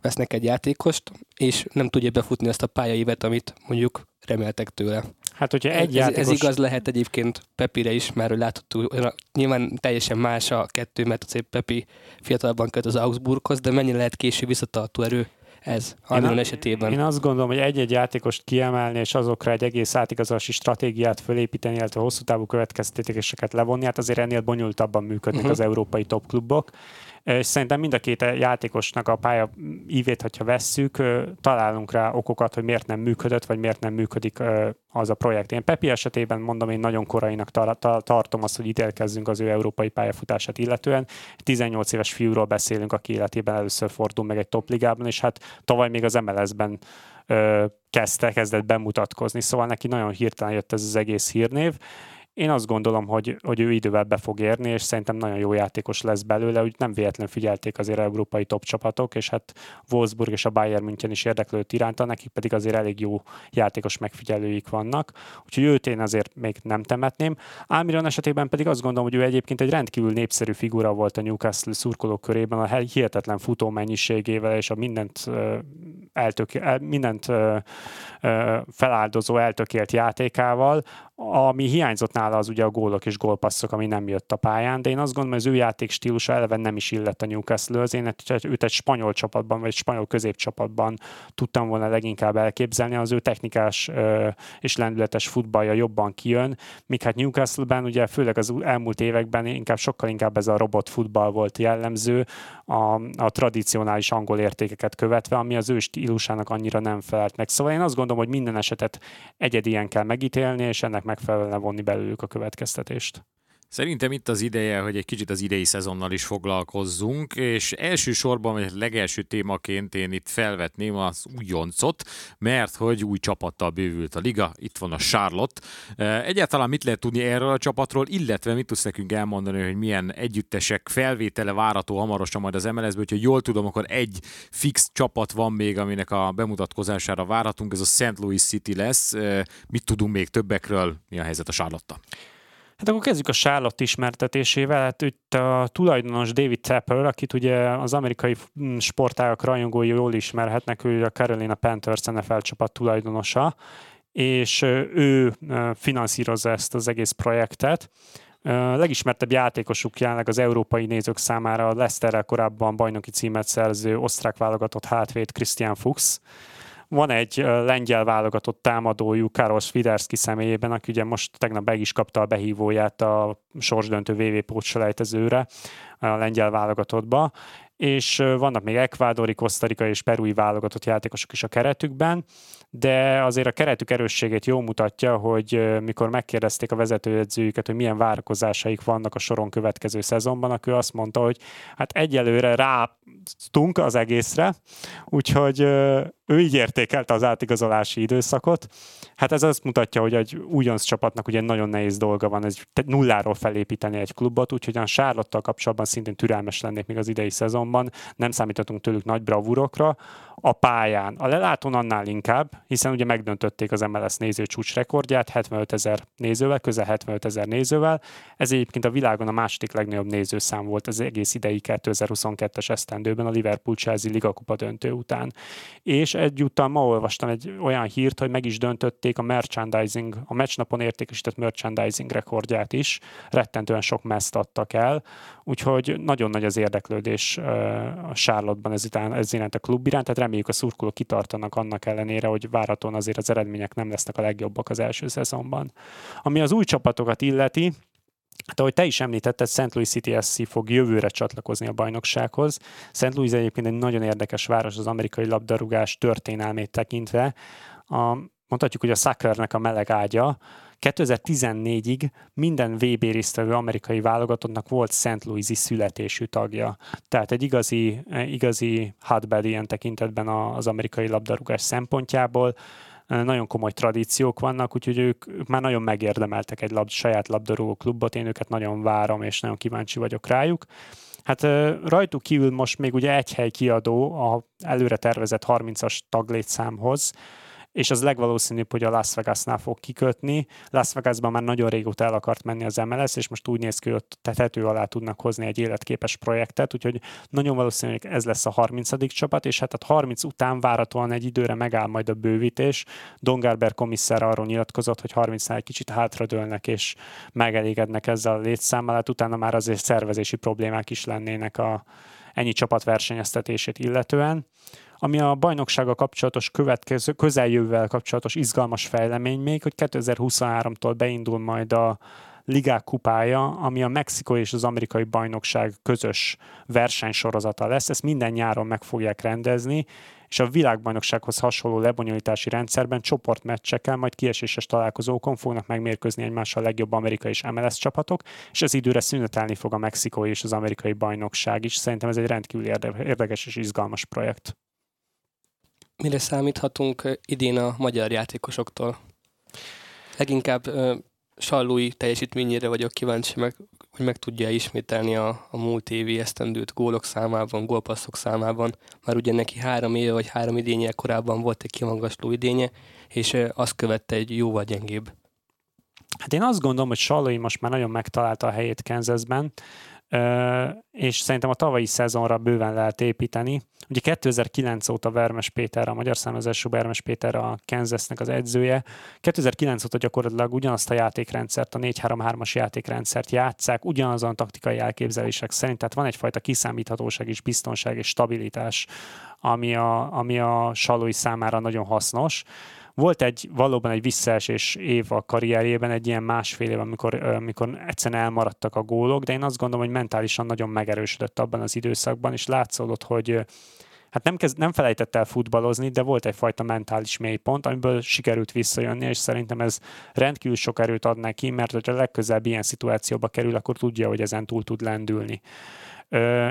vesznek egy játékost, és nem tudja befutni azt a pályaévet, amit mondjuk reméltek tőle. Hát, hogyha egy ez, játékos... ez igaz lehet egyébként Pepire is, mert látható, nyilván teljesen más a kettő, mert azért Pepi fiatalban köt az Augsburghoz, de mennyire lehet később visszatartó erő ez Almiron esetében. Én azt gondolom, hogy egy-egy játékost kiemelni, és azokra egy egész átigazolási stratégiát fölépíteni, illetve hosszú távú következtetéseket levonni, hát azért ennél bonyolultabban működnek uh-huh. az európai topklubok és szerintem mind a két játékosnak a pálya ívét, hogyha vesszük, találunk rá okokat, hogy miért nem működött, vagy miért nem működik az a projekt. Én Pepi esetében mondom, én nagyon korainak tartom azt, hogy ítélkezzünk az ő európai pályafutását illetően. 18 éves fiúról beszélünk, aki életében először fordul meg egy topligában, és hát tavaly még az MLS-ben kezdte, kezdett bemutatkozni, szóval neki nagyon hirtelen jött ez az egész hírnév, én azt gondolom, hogy, hogy ő idővel be fog érni, és szerintem nagyon jó játékos lesz belőle, úgy nem véletlen figyelték azért európai top csapatok, és hát Wolfsburg és a Bayern München is érdeklődött iránta, nekik pedig azért elég jó játékos megfigyelőik vannak, úgyhogy őt én azért még nem temetném. Ámiron esetében pedig azt gondolom, hogy ő egyébként egy rendkívül népszerű figura volt a Newcastle szurkolók körében, a hihetetlen futó mennyiségével és a mindent, eltök, mindent feláldozó, eltökélt játékával, ami hiányzott nála az ugye a gólok és gólpasszok, ami nem jött a pályán, de én azt gondolom, hogy az ő játék stílusa eleve nem is illett a Newcastle-höz. Én őt egy spanyol csapatban, vagy egy spanyol középcsapatban tudtam volna leginkább elképzelni, az ő technikás és lendületes futballja jobban kijön, míg hát Newcastle-ben ugye főleg az elmúlt években inkább sokkal inkább ez a robot futball volt jellemző, a, a tradicionális angol értékeket követve, ami az ő stílusának annyira nem felelt meg. Szóval én azt gondolom, hogy minden esetet egyedien kell megítélni, és ennek megfelelően levonni belőlük a következtetést. Szerintem itt az ideje, hogy egy kicsit az idei szezonnal is foglalkozzunk, és elsősorban, vagy legelső témaként én itt felvetném az újoncot, mert hogy új csapattal bővült a liga, itt van a Charlotte. Egyáltalán mit lehet tudni erről a csapatról, illetve mit tudsz nekünk elmondani, hogy milyen együttesek felvétele várható hamarosan majd az MLS-ből, hogyha jól tudom, akkor egy fix csapat van még, aminek a bemutatkozására várhatunk, ez a St. Louis City lesz. Mit tudunk még többekről, mi a helyzet a Charlotte-tal? Hát akkor kezdjük a Charlotte ismertetésével. Hát itt a tulajdonos David Tapper, akit ugye az amerikai mm, sportágak rajongói jól ismerhetnek, ő a Carolina Panthers NFL csapat tulajdonosa, és ő finanszírozza ezt az egész projektet. A legismertebb játékosuk jelenleg az európai nézők számára a Leicesterrel korábban bajnoki címet szerző osztrák válogatott hátvéd Christian Fuchs, van egy lengyel válogatott támadójuk Káros Fiderski személyében, aki ugye most tegnap meg is kapta a behívóját a sorsdöntő VV pótselejtezőre a lengyel válogatottba, és vannak még ekvádori, kosztarika és perui válogatott játékosok is a keretükben, de azért a keretük erősségét jó mutatja, hogy mikor megkérdezték a vezetőedzőjüket, hogy milyen várakozásaik vannak a soron következő szezonban, akkor azt mondta, hogy hát egyelőre rátunk az egészre, úgyhogy ő így értékelte az átigazolási időszakot. Hát ez azt mutatja, hogy egy újonc csapatnak ugye nagyon nehéz dolga van, ez nulláról felépíteni egy klubot, úgyhogy a Sárlottal kapcsolatban szintén türelmes lennék még az idei szezonban, nem számíthatunk tőlük nagy bravúrokra, a pályán. A lelátón annál inkább, hiszen ugye megdöntötték az MLS néző csúcs rekordját 75 ezer nézővel, közel 75 ezer nézővel. Ez egyébként a világon a második legnagyobb nézőszám volt az egész idei 2022-es esztendőben a Liverpool Chelsea Liga Kupa döntő után. És egyúttal ma olvastam egy olyan hírt, hogy meg is döntötték a merchandising, a meccsnapon értékesített merchandising rekordját is. Rettentően sok meszt adtak el, úgyhogy nagyon nagy az érdeklődés a Charlotte-ban ez, ez iránt a klub iránt, tehát reméljük a szurkolók kitartanak annak ellenére, hogy várhatóan azért az eredmények nem lesznek a legjobbak az első szezonban. Ami az új csapatokat illeti, Hát ahogy te is említetted, St. Louis City SC fog jövőre csatlakozni a bajnoksághoz. St. Louis egyébként egy nagyon érdekes város az amerikai labdarúgás történelmét tekintve. A, mondhatjuk, hogy a szaccernek a meleg ágya, 2014-ig minden VB résztvevő amerikai válogatottnak volt St. Louis-i születésű tagja. Tehát egy igazi, igazi hotbed ilyen tekintetben az amerikai labdarúgás szempontjából nagyon komoly tradíciók vannak, úgyhogy ők már nagyon megérdemeltek egy lab, saját labdarúgó klubot, én őket nagyon várom, és nagyon kíváncsi vagyok rájuk. Hát rajtuk kívül most még ugye egy hely kiadó a előre tervezett 30-as taglétszámhoz, és az legvalószínűbb, hogy a Las Vegasnál fog kikötni. Las Vegasban már nagyon régóta el akart menni az MLS, és most úgy néz ki, hogy tető alá tudnak hozni egy életképes projektet, úgyhogy nagyon valószínű, hogy ez lesz a 30. csapat, és hát a 30 után várhatóan egy időre megáll majd a bővítés. Don Garber komisszár arról nyilatkozott, hogy 30-nál egy kicsit hátradőlnek, és megelégednek ezzel a létszámmal, hát utána már azért szervezési problémák is lennének a ennyi csapat versenyeztetését illetően. Ami a bajnoksága kapcsolatos következő, közeljövővel kapcsolatos izgalmas fejlemény még, hogy 2023-tól beindul majd a ligák kupája, ami a Mexikó és az amerikai bajnokság közös versenysorozata lesz. Ezt minden nyáron meg fogják rendezni, és a világbajnoksághoz hasonló lebonyolítási rendszerben csoportmeccsekkel, majd kieséses találkozókon fognak megmérkőzni egymással a legjobb amerikai és MLS csapatok, és ez időre szünetelni fog a mexikói és az amerikai bajnokság is. Szerintem ez egy rendkívül érdekes és izgalmas projekt. Mire számíthatunk idén a magyar játékosoktól? Leginkább uh, Sallói teljesítményére vagyok kíváncsi, meg, hogy meg tudja ismételni a, a múlt évi esztendőt gólok számában, gólpasszok számában. Már ugye neki három éve vagy három idénye korábban volt egy kimagasló idénye, és uh, azt követte egy jóval gyengébb. Hát én azt gondolom, hogy Sallói most már nagyon megtalálta a helyét Kansasben és szerintem a tavalyi szezonra bőven lehet építeni. Ugye 2009 óta Vermes Péter, a magyar számozású Vermes Péter a Kansasnek az edzője. 2009 óta gyakorlatilag ugyanazt a játékrendszert, a 4-3-3-as játékrendszert játszák, ugyanazon taktikai elképzelések szerint, tehát van egyfajta kiszámíthatóság és biztonság és stabilitás, ami a, ami a Salói számára nagyon hasznos. Volt egy valóban egy visszaesés év a karrierjében, egy ilyen másfél év, amikor, amikor egyszerűen elmaradtak a gólok, de én azt gondolom, hogy mentálisan nagyon megerősödött abban az időszakban, és látszódott, hogy hát nem, kezd, nem felejtett el futballozni, de volt egyfajta mentális mélypont, amiből sikerült visszajönni, és szerintem ez rendkívül sok erőt ad neki, mert hogyha legközelebb ilyen szituációba kerül, akkor tudja, hogy ezen túl tud lendülni.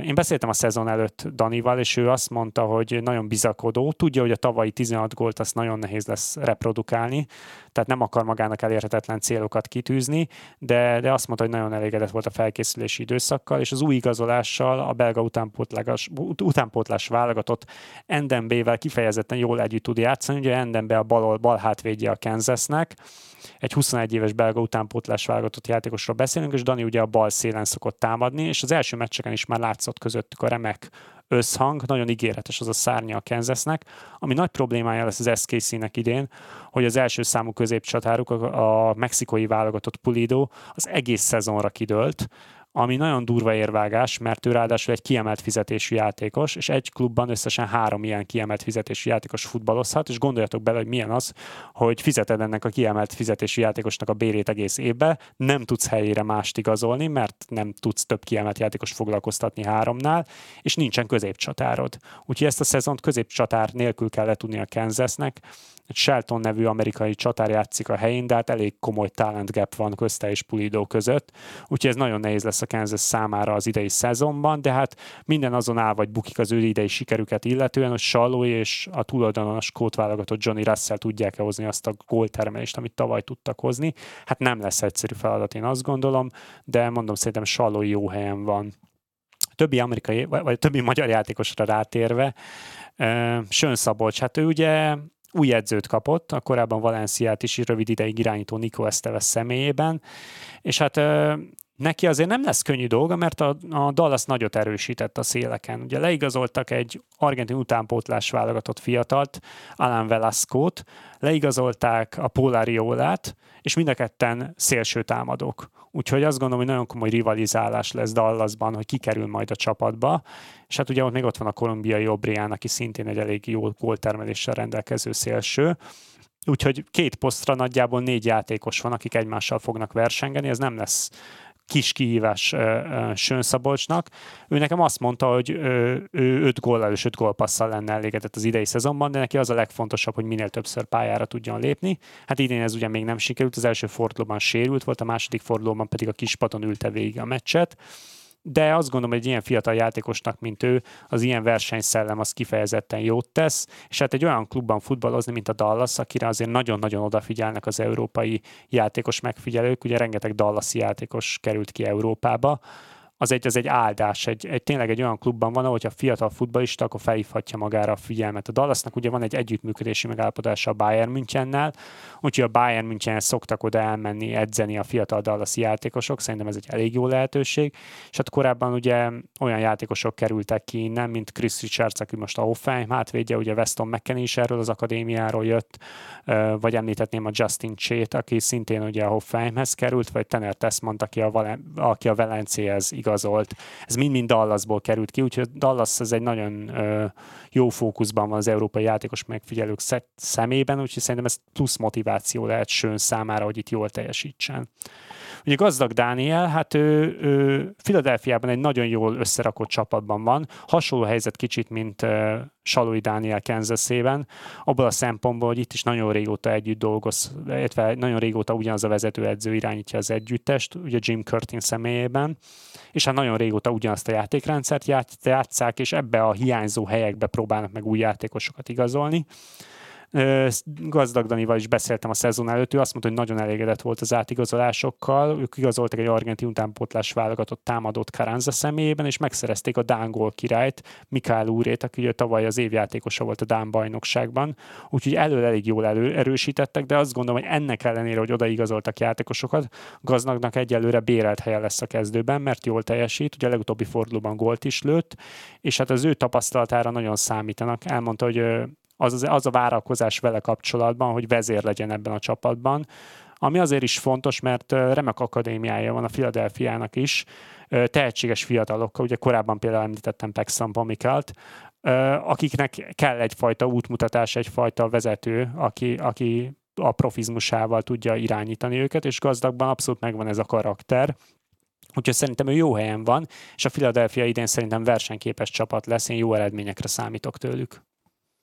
Én beszéltem a szezon előtt Danival, és ő azt mondta, hogy nagyon bizakodó, tudja, hogy a tavalyi 16 gólt azt nagyon nehéz lesz reprodukálni, tehát nem akar magának elérhetetlen célokat kitűzni, de, de azt mondta, hogy nagyon elégedett volt a felkészülési időszakkal, és az új igazolással a belga utánpótlás, utánpótlás válogatott Endembével kifejezetten jól együtt tud játszani, ugye Endembe a bal, bal hátvédje a Kansasnek, egy 21 éves belga utánpótlás válogatott játékosról beszélünk, és Dani ugye a bal szélen szokott támadni, és az első meccseken is már látszott közöttük a remek összhang, nagyon ígéretes az a szárnya a Kansasnek, ami nagy problémája lesz az SKC-nek idén, hogy az első számú középcsatáruk, a, a mexikói válogatott Pulido az egész szezonra kidőlt, ami nagyon durva érvágás, mert ő ráadásul egy kiemelt fizetésű játékos, és egy klubban összesen három ilyen kiemelt fizetésű játékos futballozhat, és gondoljatok bele, hogy milyen az, hogy fizeted ennek a kiemelt fizetésű játékosnak a bérét egész évbe, nem tudsz helyére mást igazolni, mert nem tudsz több kiemelt játékos foglalkoztatni háromnál, és nincsen középcsatárod. Úgyhogy ezt a szezont középcsatár nélkül kell letudni a Kansasnek, egy Shelton nevű amerikai csatár játszik a helyén, de hát elég komoly talent gap van közte és Pulido között, úgyhogy ez nagyon nehéz lesz a Kansas számára az idei szezonban, de hát minden azon áll vagy bukik az ő idei sikerüket illetően, hogy Sallói és a a skót válogatott Johnny Russell tudják-e hozni azt a góltermelést, amit tavaly tudtak hozni. Hát nem lesz egyszerű feladat, én azt gondolom, de mondom, szerintem Sallói jó helyen van többi amerikai, vagy többi magyar játékosra rátérve, Sön Szabolcs, hát ő ugye új edzőt kapott, a korábban Valenciát is rövid ideig irányító Nico Esteves személyében, és hát neki azért nem lesz könnyű dolga, mert a, a Dallas nagyot erősített a széleken. Ugye leigazoltak egy argentin utánpótlás válogatott fiatalt, Alan Velasco-t, leigazolták a Polariolát, és mind a ketten szélső támadók. Úgyhogy azt gondolom, hogy nagyon komoly rivalizálás lesz Dallasban, hogy kikerül majd a csapatba. És hát ugye ott még ott van a kolumbiai Obrián, aki szintén egy elég jó góltermeléssel rendelkező szélső. Úgyhogy két posztra nagyjából négy játékos van, akik egymással fognak versengeni, ez nem lesz kis kihívás Sön Szabolcsnak. Ő nekem azt mondta, hogy ő, ő öt góllal és öt gólpasszal lenne elégedett az idei szezonban, de neki az a legfontosabb, hogy minél többször pályára tudjon lépni. Hát idén ez ugye még nem sikerült, az első fordulóban sérült volt, a második fordulóban pedig a kispadon ülte végig a meccset de azt gondolom, hogy egy ilyen fiatal játékosnak, mint ő, az ilyen versenyszellem az kifejezetten jót tesz, és hát egy olyan klubban futballozni, mint a Dallas, akire azért nagyon-nagyon odafigyelnek az európai játékos megfigyelők, ugye rengeteg Dallasi játékos került ki Európába, az egy, az egy áldás. Egy, egy, tényleg egy olyan klubban van, ahogy a fiatal futbalista, akkor felhívhatja magára a figyelmet. A Dallasnak ugye van egy együttműködési megállapodása a Bayern Münchennel, úgyhogy a Bayern München szoktak oda elmenni, edzeni a fiatal Dallasi játékosok, szerintem ez egy elég jó lehetőség. És hát korábban ugye olyan játékosok kerültek ki innen, mint Chris Richards, aki most a Hoffenheim hátvédje, ugye Weston McKennie is erről az akadémiáról jött, vagy említetném a Justin Chét, aki szintén ugye a Hoffenheimhez került, vagy Tener Tessmont, aki a, Valen- aki a Valenciához igazolt. Ez mind-mind Dallasból került ki, úgyhogy Dallas ez egy nagyon ö, jó fókuszban van az európai játékos megfigyelők szemében, úgyhogy szerintem ez plusz motiváció lehet Sön számára, hogy itt jól teljesítsen. Ugye gazdag Dániel, hát ő, ő Filadelfiában egy nagyon jól összerakott csapatban van, hasonló helyzet kicsit, mint uh, Salói Dániel Kansas-ében, abból a szempontból, hogy itt is nagyon régóta együtt dolgoz, illetve nagyon régóta ugyanaz a vezetőedző irányítja az együttest, ugye Jim Curtin személyében, és hát nagyon régóta ugyanazt a játékrendszert játszák, és ebbe a hiányzó helyekbe próbálnak meg új játékosokat igazolni. Gazdag Danival is beszéltem a szezon előtt, ő azt mondta, hogy nagyon elégedett volt az átigazolásokkal. Ők igazoltak egy argentin utánpótlás válogatott támadót Karanza személyében, és megszerezték a Dán gól királyt, Mikál Úrét, aki ugye tavaly az évjátékosa volt a Dán bajnokságban. Úgyhogy elő elég jól elő, erősítettek, de azt gondolom, hogy ennek ellenére, hogy odaigazoltak játékosokat, gazdagnak egyelőre bérelt helye lesz a kezdőben, mert jól teljesít, ugye a legutóbbi fordulóban gólt is lőtt, és hát az ő tapasztalatára nagyon számítanak. Elmondta, hogy az, az, az a várakozás vele kapcsolatban, hogy vezér legyen ebben a csapatban, ami azért is fontos, mert remek akadémiája van a Philadelphiának is, tehetséges fiatalokkal, ugye korábban például említettem Paxton Pomikelt, akiknek kell egyfajta útmutatás, egyfajta vezető, aki, aki a profizmusával tudja irányítani őket, és gazdagban abszolút megvan ez a karakter. Úgyhogy szerintem ő jó helyen van, és a Philadelphia idén szerintem versenyképes csapat lesz, én jó eredményekre számítok tőlük.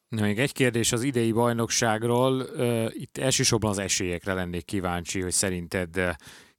Na, még egy kérdés az idei bajnokságról. Itt elsősorban az esélyekre lennék kíváncsi, hogy szerinted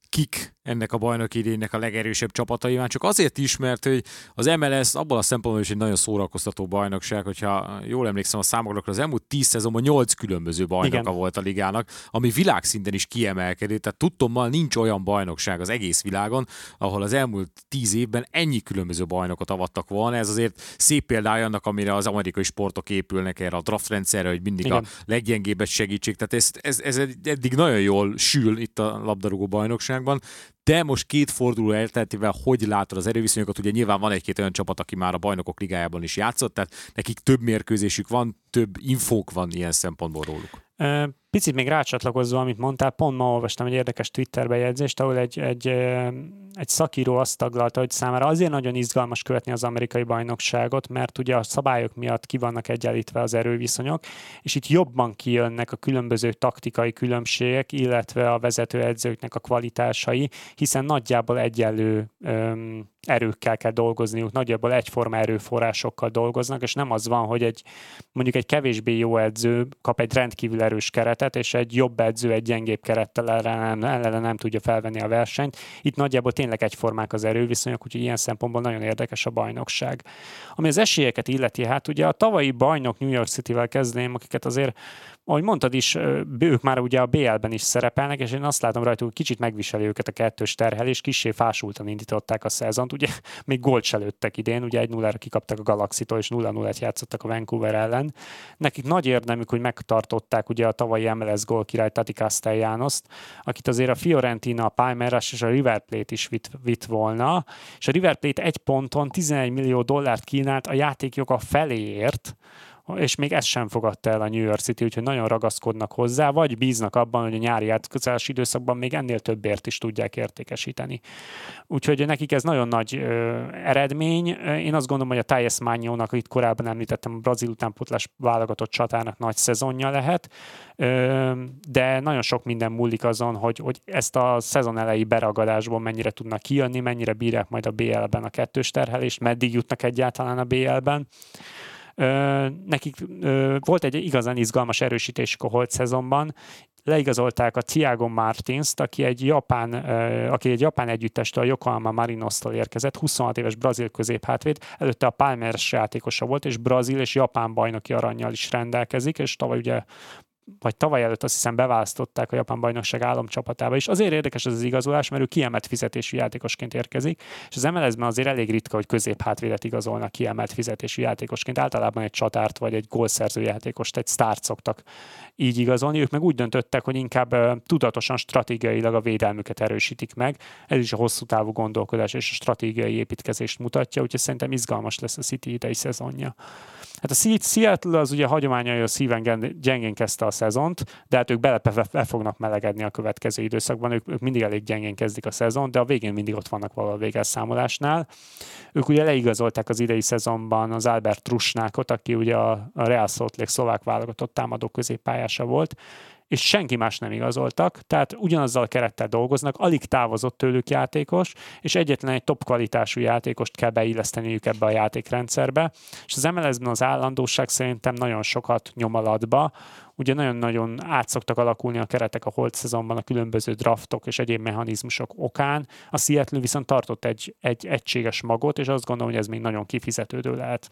kik ennek a bajnoki idénynek a legerősebb csapatai, már csak azért is, mert hogy az MLS abban a szempontból is egy nagyon szórakoztató bajnokság, hogyha jól emlékszem a számokra, az elmúlt tíz szezonban nyolc különböző bajnoka Igen. volt a ligának, ami világszinten is kiemelkedett, tehát tudtommal nincs olyan bajnokság az egész világon, ahol az elmúlt tíz évben ennyi különböző bajnokot avattak volna. Ez azért szép példája annak, amire az amerikai sportok épülnek erre a draft rendszerre, hogy mindig Igen. a leggyengébbet segítség. Tehát ez, ez, ez eddig nagyon jól sül itt a labdarúgó bajnokságban de most két forduló elteltével hogy látod az erőviszonyokat? Ugye nyilván van egy-két olyan csapat, aki már a bajnokok ligájában is játszott, tehát nekik több mérkőzésük van, több infók van ilyen szempontból róluk. Picit még rácsatlakozva, amit mondtál, pont ma olvastam egy érdekes Twitter bejegyzést, ahol egy, egy, egy szakíró azt taglalta, hogy számára azért nagyon izgalmas követni az amerikai bajnokságot, mert ugye a szabályok miatt ki vannak egyenlítve az erőviszonyok, és itt jobban kijönnek a különböző taktikai különbségek, illetve a vezetőedzőknek a kvalitásai, hiszen nagyjából egyenlő öm, erőkkel kell dolgozniuk, nagyjából egyforma erőforrásokkal dolgoznak, és nem az van, hogy egy mondjuk egy kevésbé jó edző kap egy rendkívül erős keretet, és egy jobb edző egy gyengébb kerettel ellen, ellen nem tudja felvenni a versenyt. Itt nagyjából tényleg egyformák az erőviszonyok, úgyhogy ilyen szempontból nagyon érdekes a bajnokság. Ami az esélyeket illeti, hát ugye a tavalyi bajnok New York City-vel kezdeném, akiket azért ahogy mondtad is, ők már ugye a BL-ben is szerepelnek, és én azt látom rajta, hogy kicsit megviseli őket a kettős terhelés, kicsi fásultan indították a szezont, ugye <laughs> még gólt se lőttek idén, ugye egy 0 kikaptak a Galaxitól, és 0-0-et játszottak a Vancouver ellen. Nekik nagy érdemük, hogy megtartották ugye a tavalyi MLS gól király Tati Castellanos-t, akit azért a Fiorentina, a Palmeiras és a River Plate is vitt, vitt volna, és a River Plate egy ponton 11 millió dollárt kínált a játékjoga feléért, és még ezt sem fogadta el a New York City, úgyhogy nagyon ragaszkodnak hozzá, vagy bíznak abban, hogy a nyári átkozási időszakban még ennél többért is tudják értékesíteni. Úgyhogy nekik ez nagyon nagy ö, eredmény. Én azt gondolom, hogy a Tájes Mányónak, itt korábban említettem, a brazil utánpotlás válogatott csatának nagy szezonja lehet, ö, de nagyon sok minden múlik azon, hogy, hogy ezt a szezon elejé beragadásból mennyire tudnak kijönni, mennyire bírják majd a BL-ben a kettős terhelést, meddig jutnak egyáltalán a BL-ben nekik volt egy igazán izgalmas erősítésük a holt szezonban, leigazolták a Thiago Martins-t, aki egy japán, aki egy japán együttestől, a Yokohama Marinos-tól érkezett, 26 éves brazil középhátvéd, előtte a Palmeiras játékosa volt, és brazil és japán bajnoki aranyjal is rendelkezik, és tavaly ugye vagy tavaly előtt azt hiszem beválasztották a Japán Bajnokság államcsapatába, és azért érdekes ez az igazolás, mert ő kiemelt fizetésű játékosként érkezik, és az MLS-ben azért elég ritka, hogy középhátvédet igazolnak kiemelt fizetésű játékosként. Általában egy csatárt vagy egy gólszerző játékost, egy sztárt szoktak így igazolni. Ők meg úgy döntöttek, hogy inkább tudatosan stratégiailag a védelmüket erősítik meg. Ez is a hosszú távú gondolkodás és a stratégiai építkezést mutatja, úgyhogy szerintem izgalmas lesz a City idei szezonja. Hát a Seattle az ugye hagyományai a szíven gyengén kezdte a szezont, de hát ők bele be fognak melegedni a következő időszakban, ők, ők mindig elég gyengén kezdik a szezon, de a végén mindig ott vannak valahol véges számolásnál. Ők ugye leigazolták az idei szezonban az Albert Trusnákot, aki ugye a Real Salt Lake szlovák válogatott támadó középpályása volt, és senki más nem igazoltak, tehát ugyanazzal a kerettel dolgoznak, alig távozott tőlük játékos, és egyetlen egy top kvalitású játékost kell beilleszteniük ebbe a játékrendszerbe, és az MLS-ben az állandóság szerintem nagyon sokat nyom alatba, ugye nagyon-nagyon át szoktak alakulni a keretek a holt szezonban a különböző draftok és egyéb mechanizmusok okán. A Seattle viszont tartott egy, egy egységes magot, és azt gondolom, hogy ez még nagyon kifizetődő lehet.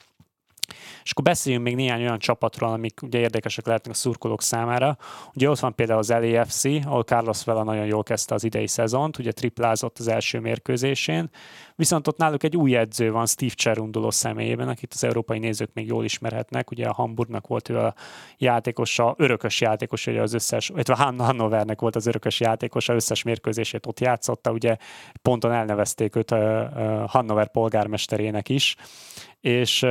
És akkor beszéljünk még néhány olyan csapatról, amik ugye érdekesek lehetnek a szurkolók számára. Ugye ott van például az LAFC, ahol Carlos Vela nagyon jól kezdte az idei szezont, ugye triplázott az első mérkőzésén, viszont ott náluk egy új edző van Steve Cherundolo személyében, akit az európai nézők még jól ismerhetnek. Ugye a Hamburgnak volt ő a játékosa, örökös játékos, ugye az összes, illetve Hannovernek volt az örökös játékosa, összes mérkőzését ott játszotta, ugye ponton elnevezték őt a Hannover polgármesterének is, és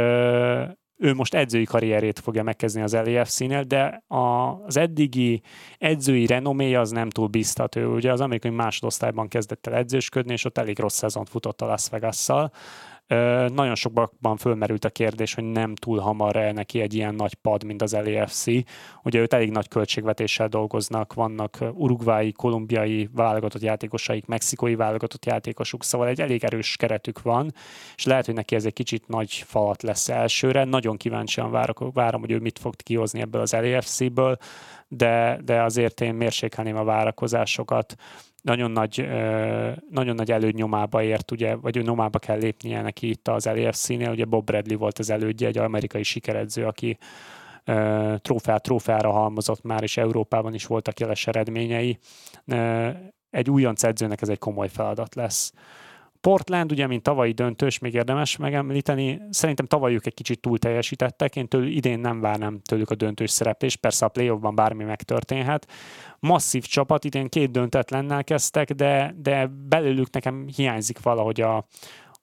ő most edzői karrierét fogja megkezdeni az LAFC-nél, de az eddigi edzői renoméja az nem túl biztató. Ugye az amerikai másodosztályban kezdett el edzősködni, és ott elég rossz szezont futott a Las Vegas-szal. Nagyon sokban fölmerült a kérdés, hogy nem túl hamar el neki egy ilyen nagy pad, mint az LAFC. Ugye őt elég nagy költségvetéssel dolgoznak, vannak urugvái, kolumbiai válogatott játékosaik, mexikói válogatott játékosuk, szóval egy elég erős keretük van, és lehet, hogy neki ez egy kicsit nagy falat lesz elsőre. Nagyon kíváncsian várok, várom, hogy ő mit fog kihozni ebből az LAFC-ből, de, de azért én mérsékelném a várakozásokat nagyon nagy, nagyon nagy elődnyomába ért, ugye, vagy nyomába kell lépnie neki itt az LAFC-nél. Ugye Bob Bradley volt az elődje, egy amerikai sikeredző, aki trófeát trófeára halmozott már, és Európában is voltak jeles eredményei. Egy újonc edzőnek ez egy komoly feladat lesz. Portland, ugye, mint tavalyi döntős, még érdemes megemlíteni, szerintem tavaly ők egy kicsit túl teljesítettek, én tőlük, idén nem várnám tőlük a döntős szereplés, persze a playoffban bármi megtörténhet. Masszív csapat, idén két döntetlennel kezdtek, de, de belőlük nekem hiányzik valahogy a,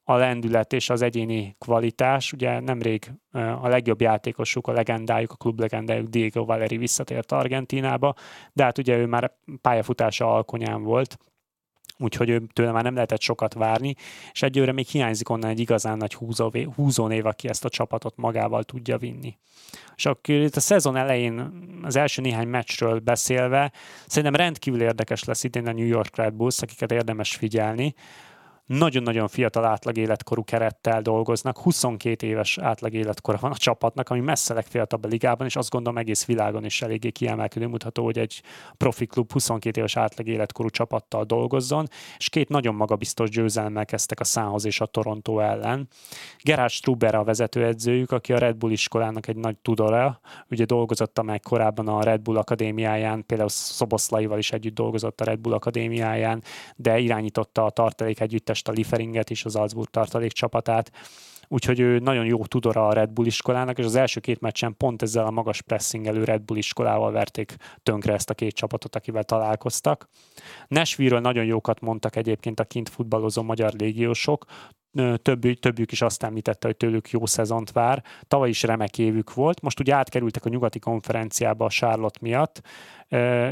a lendület és az egyéni kvalitás. Ugye nemrég a legjobb játékosuk, a legendájuk, a klub legendájuk Diego Valeri visszatért Argentinába, de hát ugye ő már pályafutása alkonyán volt, úgyhogy ő tőle már nem lehetett sokat várni, és egyőre még hiányzik onnan egy igazán nagy húzóvé, húzónév, aki ezt a csapatot magával tudja vinni. És akkor itt a szezon elején az első néhány meccsről beszélve, szerintem rendkívül érdekes lesz idén a New York Red Bulls, akiket érdemes figyelni nagyon-nagyon fiatal átlag életkorú kerettel dolgoznak, 22 éves átlag életkora van a csapatnak, ami messze legfiatalabb a ligában, és azt gondolom egész világon is eléggé kiemelkedő mutató, hogy egy profi klub 22 éves átlag életkorú csapattal dolgozzon, és két nagyon magabiztos győzelemmel kezdtek a Szához és a Toronto ellen. Gerard Struber a vezetőedzőjük, aki a Red Bull iskolának egy nagy tudora, ugye dolgozott meg korábban a Red Bull akadémiáján, például Szoboszlaival is együtt dolgozott a Red Bull akadémiáján, de irányította a tartalék együtt Budapest, a Lieferinget is, az Salzburg tartalék csapatát. Úgyhogy ő nagyon jó tudora a Red Bull iskolának, és az első két meccsen pont ezzel a magas pressingelő Red Bull iskolával verték tönkre ezt a két csapatot, akivel találkoztak. Nashville-ről nagyon jókat mondtak egyébként a kint futballozó magyar légiósok, több, többük is azt említette, hogy tőlük jó szezont vár. Tavaly is remek évük volt. Most ugye átkerültek a nyugati konferenciába a Charlotte miatt.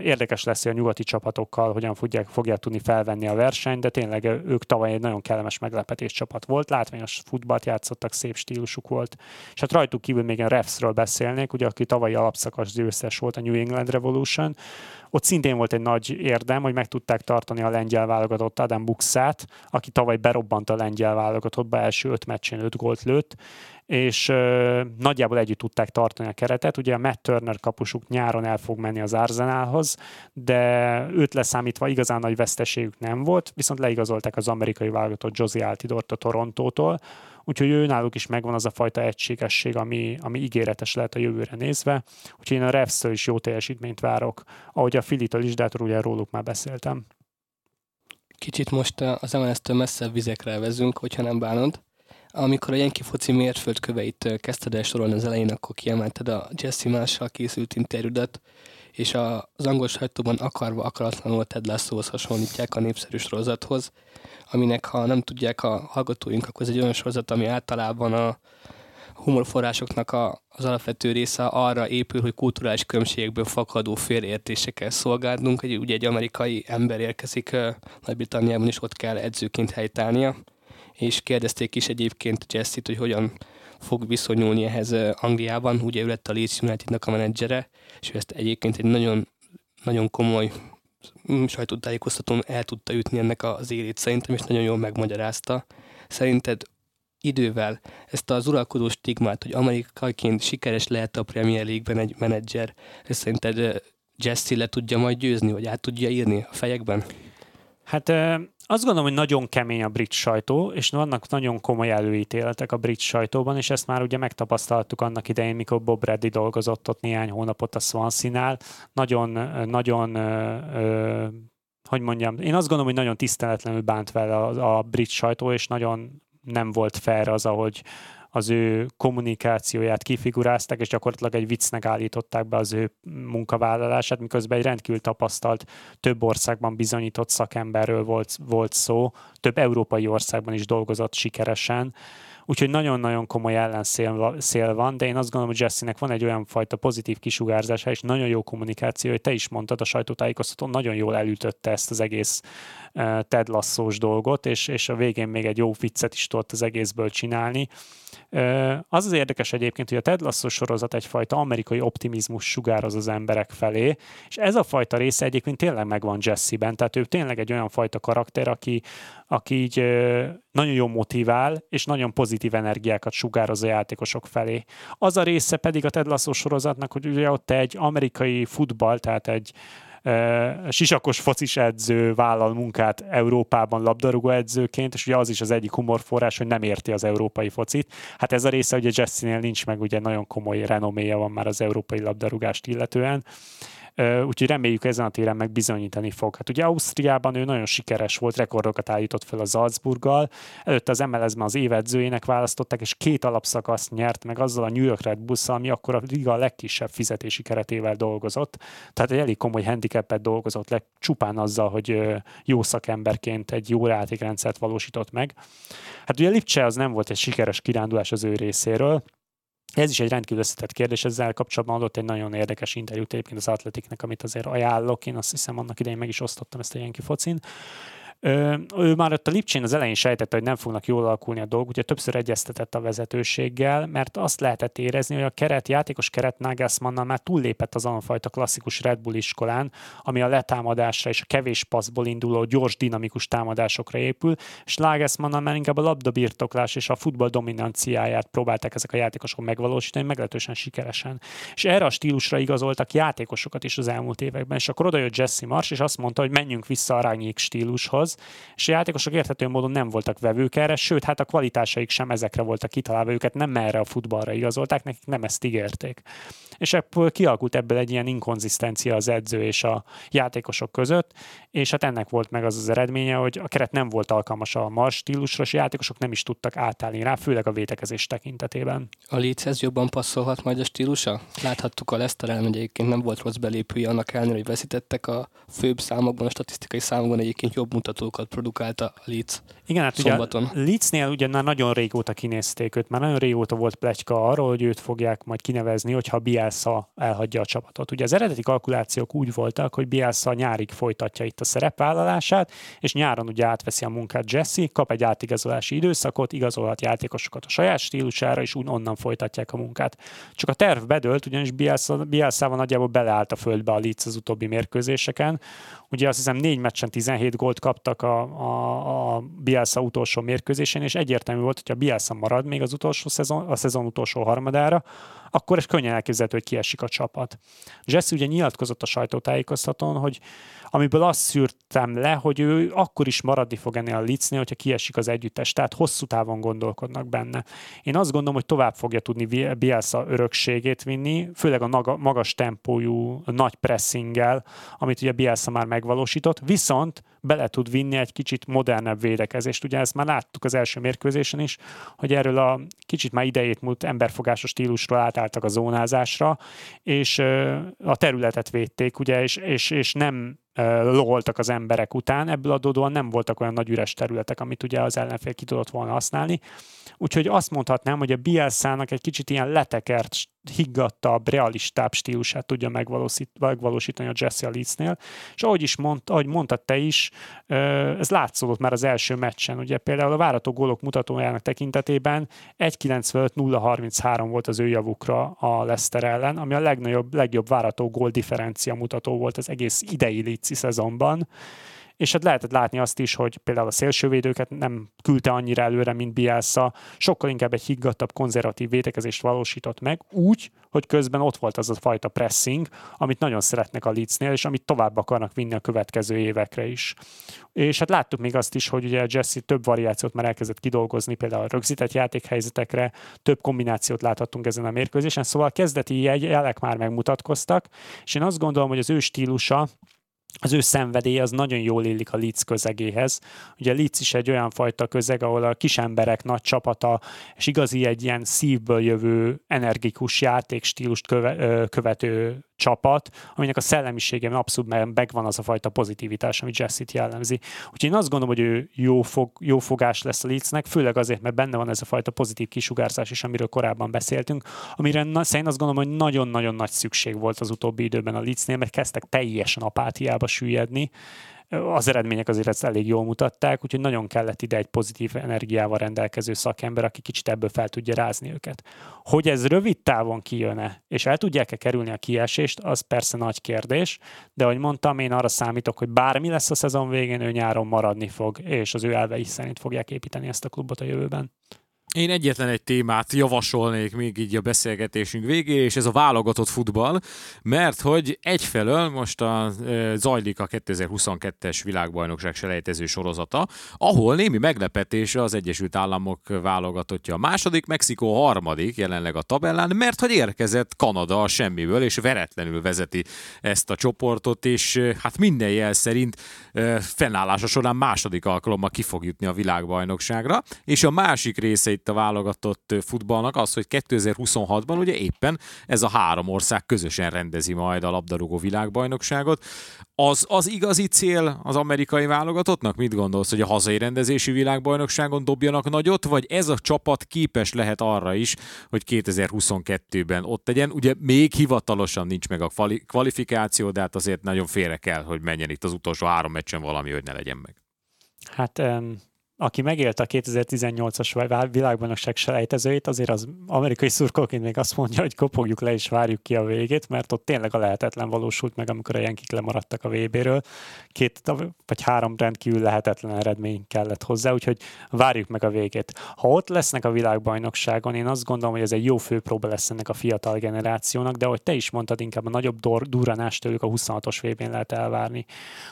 Érdekes lesz, hogy a nyugati csapatokkal hogyan fogják, fogják tudni felvenni a versenyt, de tényleg ők tavaly egy nagyon kellemes meglepetés csapat volt. Látványos futballt játszottak, szép stílusuk volt. És hát rajtuk kívül még a Refsről beszélnék, ugye aki tavalyi alapszakasz győztes volt a New England Revolution, ott szintén volt egy nagy érdem, hogy meg tudták tartani a lengyel válogatott Adam Buxát, aki tavaly berobbant a lengyel válogatottba, első öt meccsén öt gólt lőtt, és ö, nagyjából együtt tudták tartani a keretet. Ugye a Matt Turner kapusuk nyáron el fog menni az Arsenalhoz, de őt leszámítva igazán nagy veszteségük nem volt, viszont leigazolták az amerikai válogatott Josie Altidort a Torontótól, úgyhogy ő náluk is megvan az a fajta egységesség, ami, ami ígéretes lehet a jövőre nézve. Úgyhogy én a refs is jó teljesítményt várok, ahogy a Filitől is, de hát ugye róluk már beszéltem. Kicsit most az MLS-től messzebb vizekre vezünk, hogyha nem bánod. Amikor a Jenki foci mérföldköveit kezdted el sorolni az elején, akkor kiemelted a Jesse Marshall készült interjúdat, és az angol sajtóban akarva akaratlanul Ted Lasso-hoz hasonlítják a népszerű sorozathoz, aminek ha nem tudják a hallgatóink, akkor ez egy olyan sorozat, ami általában a humorforrásoknak a, az alapvető része arra épül, hogy kulturális különbségekből fakadó félreértésekkel szolgálnunk. Egy, ugye egy amerikai ember érkezik Nagy-Britanniában, és ott kell edzőként helytállnia, és kérdezték is egyébként Jesse-t, hogy hogyan fog viszonyulni ehhez Angliában. Ugye ő lett a Leeds Unitednak a menedzsere, és ő ezt egyébként egy nagyon, nagyon komoly mm, sajtótájékoztatón el tudta ütni ennek az élét szerintem, és nagyon jól megmagyarázta. Szerinted idővel ezt az uralkodó stigmát, hogy amerikaiként sikeres lehet a Premier League-ben egy menedzser, ezt szerinted Jesse le tudja majd győzni, vagy át tudja írni a fejekben? Hát azt gondolom, hogy nagyon kemény a brit sajtó, és vannak nagyon komoly előítéletek a brit sajtóban, és ezt már ugye megtapasztaltuk annak idején, mikor Bob Reddy dolgozott ott néhány hónapot a Swansea-nál. Nagyon, nagyon hogy mondjam, én azt gondolom, hogy nagyon tiszteletlenül bánt vele a, a brit sajtó, és nagyon nem volt fair az, ahogy az ő kommunikációját kifigurázták, és gyakorlatilag egy viccnek állították be az ő munkavállalását, miközben egy rendkívül tapasztalt, több országban bizonyított szakemberről volt, volt szó, több európai országban is dolgozott sikeresen, Úgyhogy nagyon-nagyon komoly ellenszél szél van, de én azt gondolom, hogy Jesse-nek van egy olyan fajta pozitív kisugárzása és nagyon jó kommunikáció, hogy te is mondtad a sajtótájékoztatón, nagyon jól elütötte ezt az egész Ted Lasszós dolgot, és, és a végén még egy jó viccet is tudott az egészből csinálni. Az az érdekes egyébként, hogy a Ted Lasso sorozat egyfajta amerikai optimizmus sugároz az emberek felé, és ez a fajta része egyébként tényleg megvan Jesse-ben, tehát ő tényleg egy olyan fajta karakter, aki, aki így nagyon jó motivál, és nagyon pozitív energiákat sugároz a játékosok felé. Az a része pedig a Ted Lasso sorozatnak, hogy ugye ott egy amerikai futball, tehát egy sisakos focis edző vállal munkát Európában labdarúgó edzőként, és ugye az is az egyik humorforrás, hogy nem érti az európai focit. Hát ez a része ugye Jesse-nél nincs meg, ugye nagyon komoly renoméja van már az európai labdarúgást illetően úgyhogy reméljük ezen a téren meg bizonyítani fog. Hát ugye Ausztriában ő nagyon sikeres volt, rekordokat állított fel a Salzburggal, előtte az MLS-ben az évedzőjének választották, és két alapszakaszt nyert meg azzal a New York Red bull ami akkor a liga legkisebb fizetési keretével dolgozott. Tehát egy elég komoly handicapet dolgozott le, csupán azzal, hogy jó szakemberként egy jó játékrendszert valósított meg. Hát ugye Lipcse az nem volt egy sikeres kirándulás az ő részéről, ez is egy rendkívül összetett kérdés, ezzel kapcsolatban adott egy nagyon érdekes interjút egyébként az Atletiknek, amit azért ajánlok, én azt hiszem annak idején meg is osztottam ezt a Jenki focin. Ő, már ott a Lipcsén az elején sejtette, hogy nem fognak jól alakulni a dolgok, ugye többször egyeztetett a vezetőséggel, mert azt lehetett érezni, hogy a keret, játékos keret Nagelsmannnal már túllépett az fajta klasszikus Red Bull iskolán, ami a letámadásra és a kevés passzból induló gyors, dinamikus támadásokra épül, és Nagelsmannnal már inkább a labdabirtoklás és a futball dominanciáját próbálták ezek a játékosok megvalósítani, meglehetősen sikeresen. És erre a stílusra igazoltak játékosokat is az elmúlt években, és akkor odajött Jesse Marsh, és azt mondta, hogy menjünk vissza a Rányék stílushoz, és a játékosok érthető módon nem voltak vevők erre, sőt, hát a kvalitásaik sem ezekre voltak kitalálva, őket nem erre a futballra igazolták, nekik nem ezt ígérték. És ebből kialakult ebből egy ilyen inkonzisztencia az edző és a játékosok között, és hát ennek volt meg az az eredménye, hogy a keret nem volt alkalmas a mars stílusra, és a játékosok nem is tudtak átállni rá, főleg a védekezés tekintetében. A Leedshez jobban passzolhat majd a stílusa? Láthattuk a Leicester hogy egyébként nem volt rossz belépője, annak ellenére, hogy veszítettek a főbb számokban, a statisztikai számokban egyébként jobb mutató hallgatókat produkálta a Leeds. Igen, hát szombaton. ugye Leedsnél ugye már nagyon régóta kinézték őt, már nagyon régóta volt pletyka arról, hogy őt fogják majd kinevezni, hogyha Bielsa elhagyja a csapatot. Ugye az eredeti kalkulációk úgy voltak, hogy Bielsa nyárig folytatja itt a szerepvállalását, és nyáron ugye átveszi a munkát Jesse, kap egy átigazolási időszakot, igazolhat játékosokat a saját stílusára, és onnan folytatják a munkát. Csak a terv bedőlt, ugyanis Bielsa, Bielsa nagyjából beleállt a földbe a Leeds az utóbbi mérkőzéseken, Ugye azt hiszem négy meccsen 17 gólt kaptak a, a, a Bielsa utolsó mérkőzésén, és egyértelmű volt, hogy a Bielsa marad még az utolsó szezon, a szezon utolsó harmadára, akkor ez könnyen elképzelhető, hogy kiesik a csapat. Jesse ugye nyilatkozott a sajtótájékoztatón, hogy amiből azt szűrtem le, hogy ő akkor is maradni fog ennél a Leedsnél, hogyha kiesik az együttes, tehát hosszú távon gondolkodnak benne. Én azt gondolom, hogy tovább fogja tudni Bielsa örökségét vinni, főleg a magas tempójú, nagy pressinggel, amit ugye Bielsa már megvalósított, viszont bele tud vinni egy kicsit modernebb védekezést. Ugye ezt már láttuk az első mérkőzésen is, hogy erről a kicsit már idejét múlt emberfogásos stílusról átálltak a zónázásra, és a területet védték, ugye, és, és, és nem loholtak az emberek után, ebből adódóan nem voltak olyan nagy üres területek, amit ugye az ellenfél ki tudott volna használni. Úgyhogy azt mondhatnám, hogy a Bielszának egy kicsit ilyen letekert, higgadtabb, realistább stílusát tudja megvalósítani a Jesse Leedsnél. És ahogy is mond, ahogy mondtad te is, ez látszódott már az első meccsen. Ugye például a várató gólok mutatójának tekintetében 1.95-0.33 volt az ő javukra a Leicester ellen, ami a legnagyobb, legjobb várató gól differencia mutató volt az egész idei Leeds szezonban és hát lehetett látni azt is, hogy például a szélsővédőket nem küldte annyira előre, mint Bielsa, sokkal inkább egy higgadtabb, konzervatív védekezést valósított meg, úgy, hogy közben ott volt az a fajta pressing, amit nagyon szeretnek a Leedsnél, és amit tovább akarnak vinni a következő évekre is. És hát láttuk még azt is, hogy ugye Jesse több variációt már elkezdett kidolgozni, például a rögzített játékhelyzetekre, több kombinációt láthattunk ezen a mérkőzésen, szóval kezdeti jelek már megmutatkoztak, és én azt gondolom, hogy az ő stílusa, az ő szenvedély az nagyon jól illik a Leeds közegéhez. Ugye Leeds is egy olyan fajta közeg, ahol a kis emberek nagy csapata, és igazi egy ilyen szívből jövő energikus játékstílust köve, követő csapat, aminek a szellemiségében abszolút megvan az a fajta pozitivitás, ami Jesse-t jellemzi. Úgyhogy én azt gondolom, hogy ő jó, fog, jó fogás lesz a Leedsnek, főleg azért, mert benne van ez a fajta pozitív kisugárzás is, amiről korábban beszéltünk, amire na, szerint azt gondolom, hogy nagyon-nagyon nagy szükség volt az utóbbi időben a Leedsnél, mert kezdtek teljesen apátiába süllyedni, az eredmények azért ezt elég jól mutatták, úgyhogy nagyon kellett ide egy pozitív energiával rendelkező szakember, aki kicsit ebből fel tudja rázni őket. Hogy ez rövid távon kijön-e, és el tudják-e kerülni a kiesést, az persze nagy kérdés, de ahogy mondtam, én arra számítok, hogy bármi lesz a szezon végén, ő nyáron maradni fog, és az ő elvei szerint fogják építeni ezt a klubot a jövőben. Én egyetlen egy témát javasolnék még így a beszélgetésünk végére, és ez a válogatott futball, mert hogy egyfelől most a, e, zajlik a 2022-es világbajnokság selejtező sorozata, ahol némi meglepetése az Egyesült Államok válogatottja. A második, Mexikó harmadik jelenleg a tabellán, mert hogy érkezett Kanada a semmiből, és veretlenül vezeti ezt a csoportot, és hát minden jel szerint e, fennállása során második alkalommal ki fog jutni a világbajnokságra, és a másik része itt a válogatott futballnak az, hogy 2026-ban ugye éppen ez a három ország közösen rendezi majd a labdarúgó világbajnokságot. Az, az igazi cél az amerikai válogatottnak? Mit gondolsz, hogy a hazai rendezési világbajnokságon dobjanak nagyot, vagy ez a csapat képes lehet arra is, hogy 2022-ben ott legyen? Ugye még hivatalosan nincs meg a kvalifikáció, de hát azért nagyon félre kell, hogy menjen itt az utolsó három meccsen valami, hogy ne legyen meg. Hát aki megélte a 2018-as világbajnokság selejtezőjét, azért az amerikai szurkolóként még azt mondja, hogy kopogjuk le és várjuk ki a végét, mert ott tényleg a lehetetlen valósult meg, amikor a Jenkik lemaradtak a VB-ről. Két vagy három rendkívül lehetetlen eredmény kellett hozzá, úgyhogy várjuk meg a végét. Ha ott lesznek a világbajnokságon, én azt gondolom, hogy ez egy jó főpróba lesz ennek a fiatal generációnak, de ahogy te is mondtad, inkább a nagyobb durranást tőlük a 26-os VB-n lehet elvárni.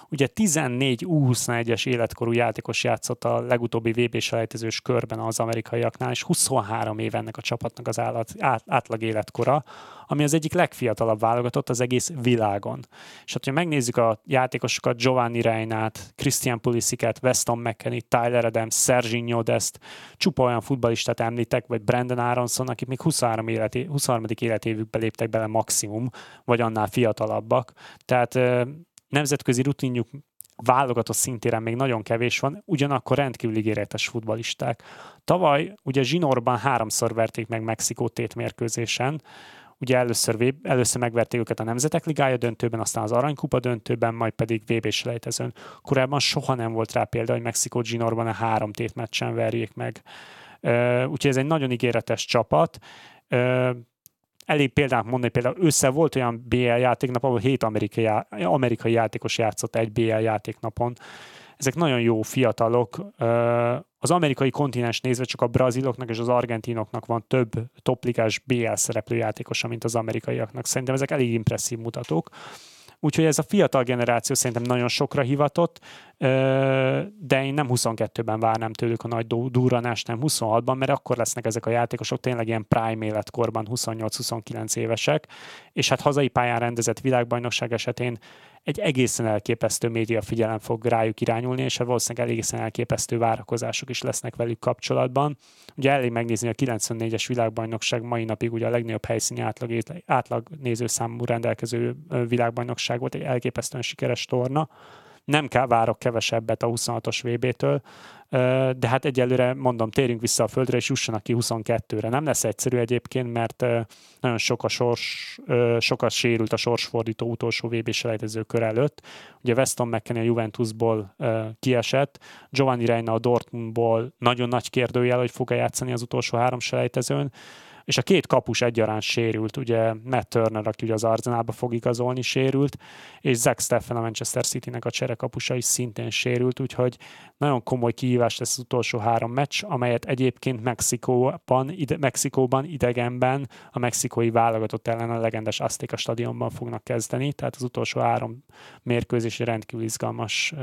Ugye 14 U21-es életkorú játékos játszott a legutóbbi VB selejtezős körben az amerikaiaknál, és 23 év ennek a csapatnak az állat, át, átlag életkora, ami az egyik legfiatalabb válogatott az egész világon. És hát, hogy megnézzük a játékosokat, Giovanni Reinát, Christian Pulisic-et, Weston McKennie, Tyler Adams, Serginho Dest, csupa olyan futbalistát említek, vagy Brandon Aronson, akik még 23, életi, 23. életévükbe léptek bele maximum, vagy annál fiatalabbak. Tehát nemzetközi rutinjuk válogatott szintéren még nagyon kevés van, ugyanakkor rendkívül ígéretes futbalisták. Tavaly ugye Zsinorban háromszor verték meg Mexikót tétmérkőzésen, ugye először, először megverték őket a Nemzetek Ligája döntőben, aztán az Aranykupa döntőben, majd pedig vb selejtezőn. Korábban soha nem volt rá példa, hogy Mexikót Zsinorban a három tétmeccsen verjék meg. Úgyhogy ez egy nagyon ígéretes csapat elég példát mondani, például össze volt olyan BL játéknap, ahol hét amerikai, amerikai játékos játszott egy BL játéknapon. Ezek nagyon jó fiatalok. Az amerikai kontinens nézve csak a braziloknak és az argentinoknak van több toplikás BL szereplő játékosa, mint az amerikaiaknak. Szerintem ezek elég impresszív mutatók. Úgyhogy ez a fiatal generáció szerintem nagyon sokra hivatott, de én nem 22-ben várnám tőlük a nagy durranást, nem 26-ban, mert akkor lesznek ezek a játékosok tényleg ilyen prime életkorban, 28-29 évesek, és hát hazai pályán rendezett világbajnokság esetén egy egészen elképesztő média figyelem fog rájuk irányulni, és hát valószínűleg egészen elképesztő várakozások is lesznek velük kapcsolatban. Ugye elég megnézni a 94-es világbajnokság mai napig ugye a legnagyobb helyszíni átlag, átlag nézőszámú rendelkező világbajnokság volt, egy elképesztően sikeres torna. Nem kell várok kevesebbet a 26-os VB-től, de hát egyelőre mondom, térjünk vissza a földre, és jussanak ki 22-re. Nem lesz egyszerű egyébként, mert nagyon sok a sors, sokat sérült a sorsfordító utolsó VB selejtező kör előtt. Ugye Weston McKennie a Juventusból kiesett, Giovanni Reina a Dortmundból nagyon nagy kérdőjel, hogy fog-e játszani az utolsó három selejtezőn és a két kapus egyaránt sérült, ugye Matt Turner, aki ugye az Arzenálba fog igazolni, sérült, és Zach Steffen a Manchester City-nek a cserekapusa is szintén sérült, úgyhogy nagyon komoly kihívás lesz az utolsó három meccs, amelyet egyébként Mexikóban, ide, Mexikóban idegenben a mexikói válogatott ellen a legendes Aztéka stadionban fognak kezdeni, tehát az utolsó három mérkőzés rendkívül izgalmas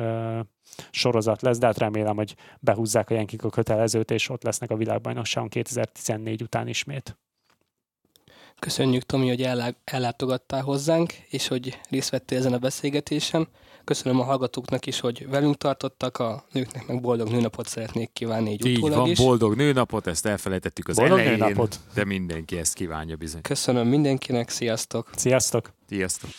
sorozat lesz, de hát remélem, hogy behúzzák a Jenkik a kötelezőt, és ott lesznek a világbajnokságon 2014 után ismét. Köszönjük, Tomi, hogy ellátogattál hozzánk, és hogy részt vettél ezen a beszélgetésen. Köszönöm a hallgatóknak is, hogy velünk tartottak, a nőknek meg boldog nőnapot szeretnék kívánni így, így van, is. boldog nőnapot, ezt elfelejtettük az boldog elején, nőnapot. de mindenki ezt kívánja bizony. Köszönöm mindenkinek, sziasztok! Sziasztok! Sziasztok!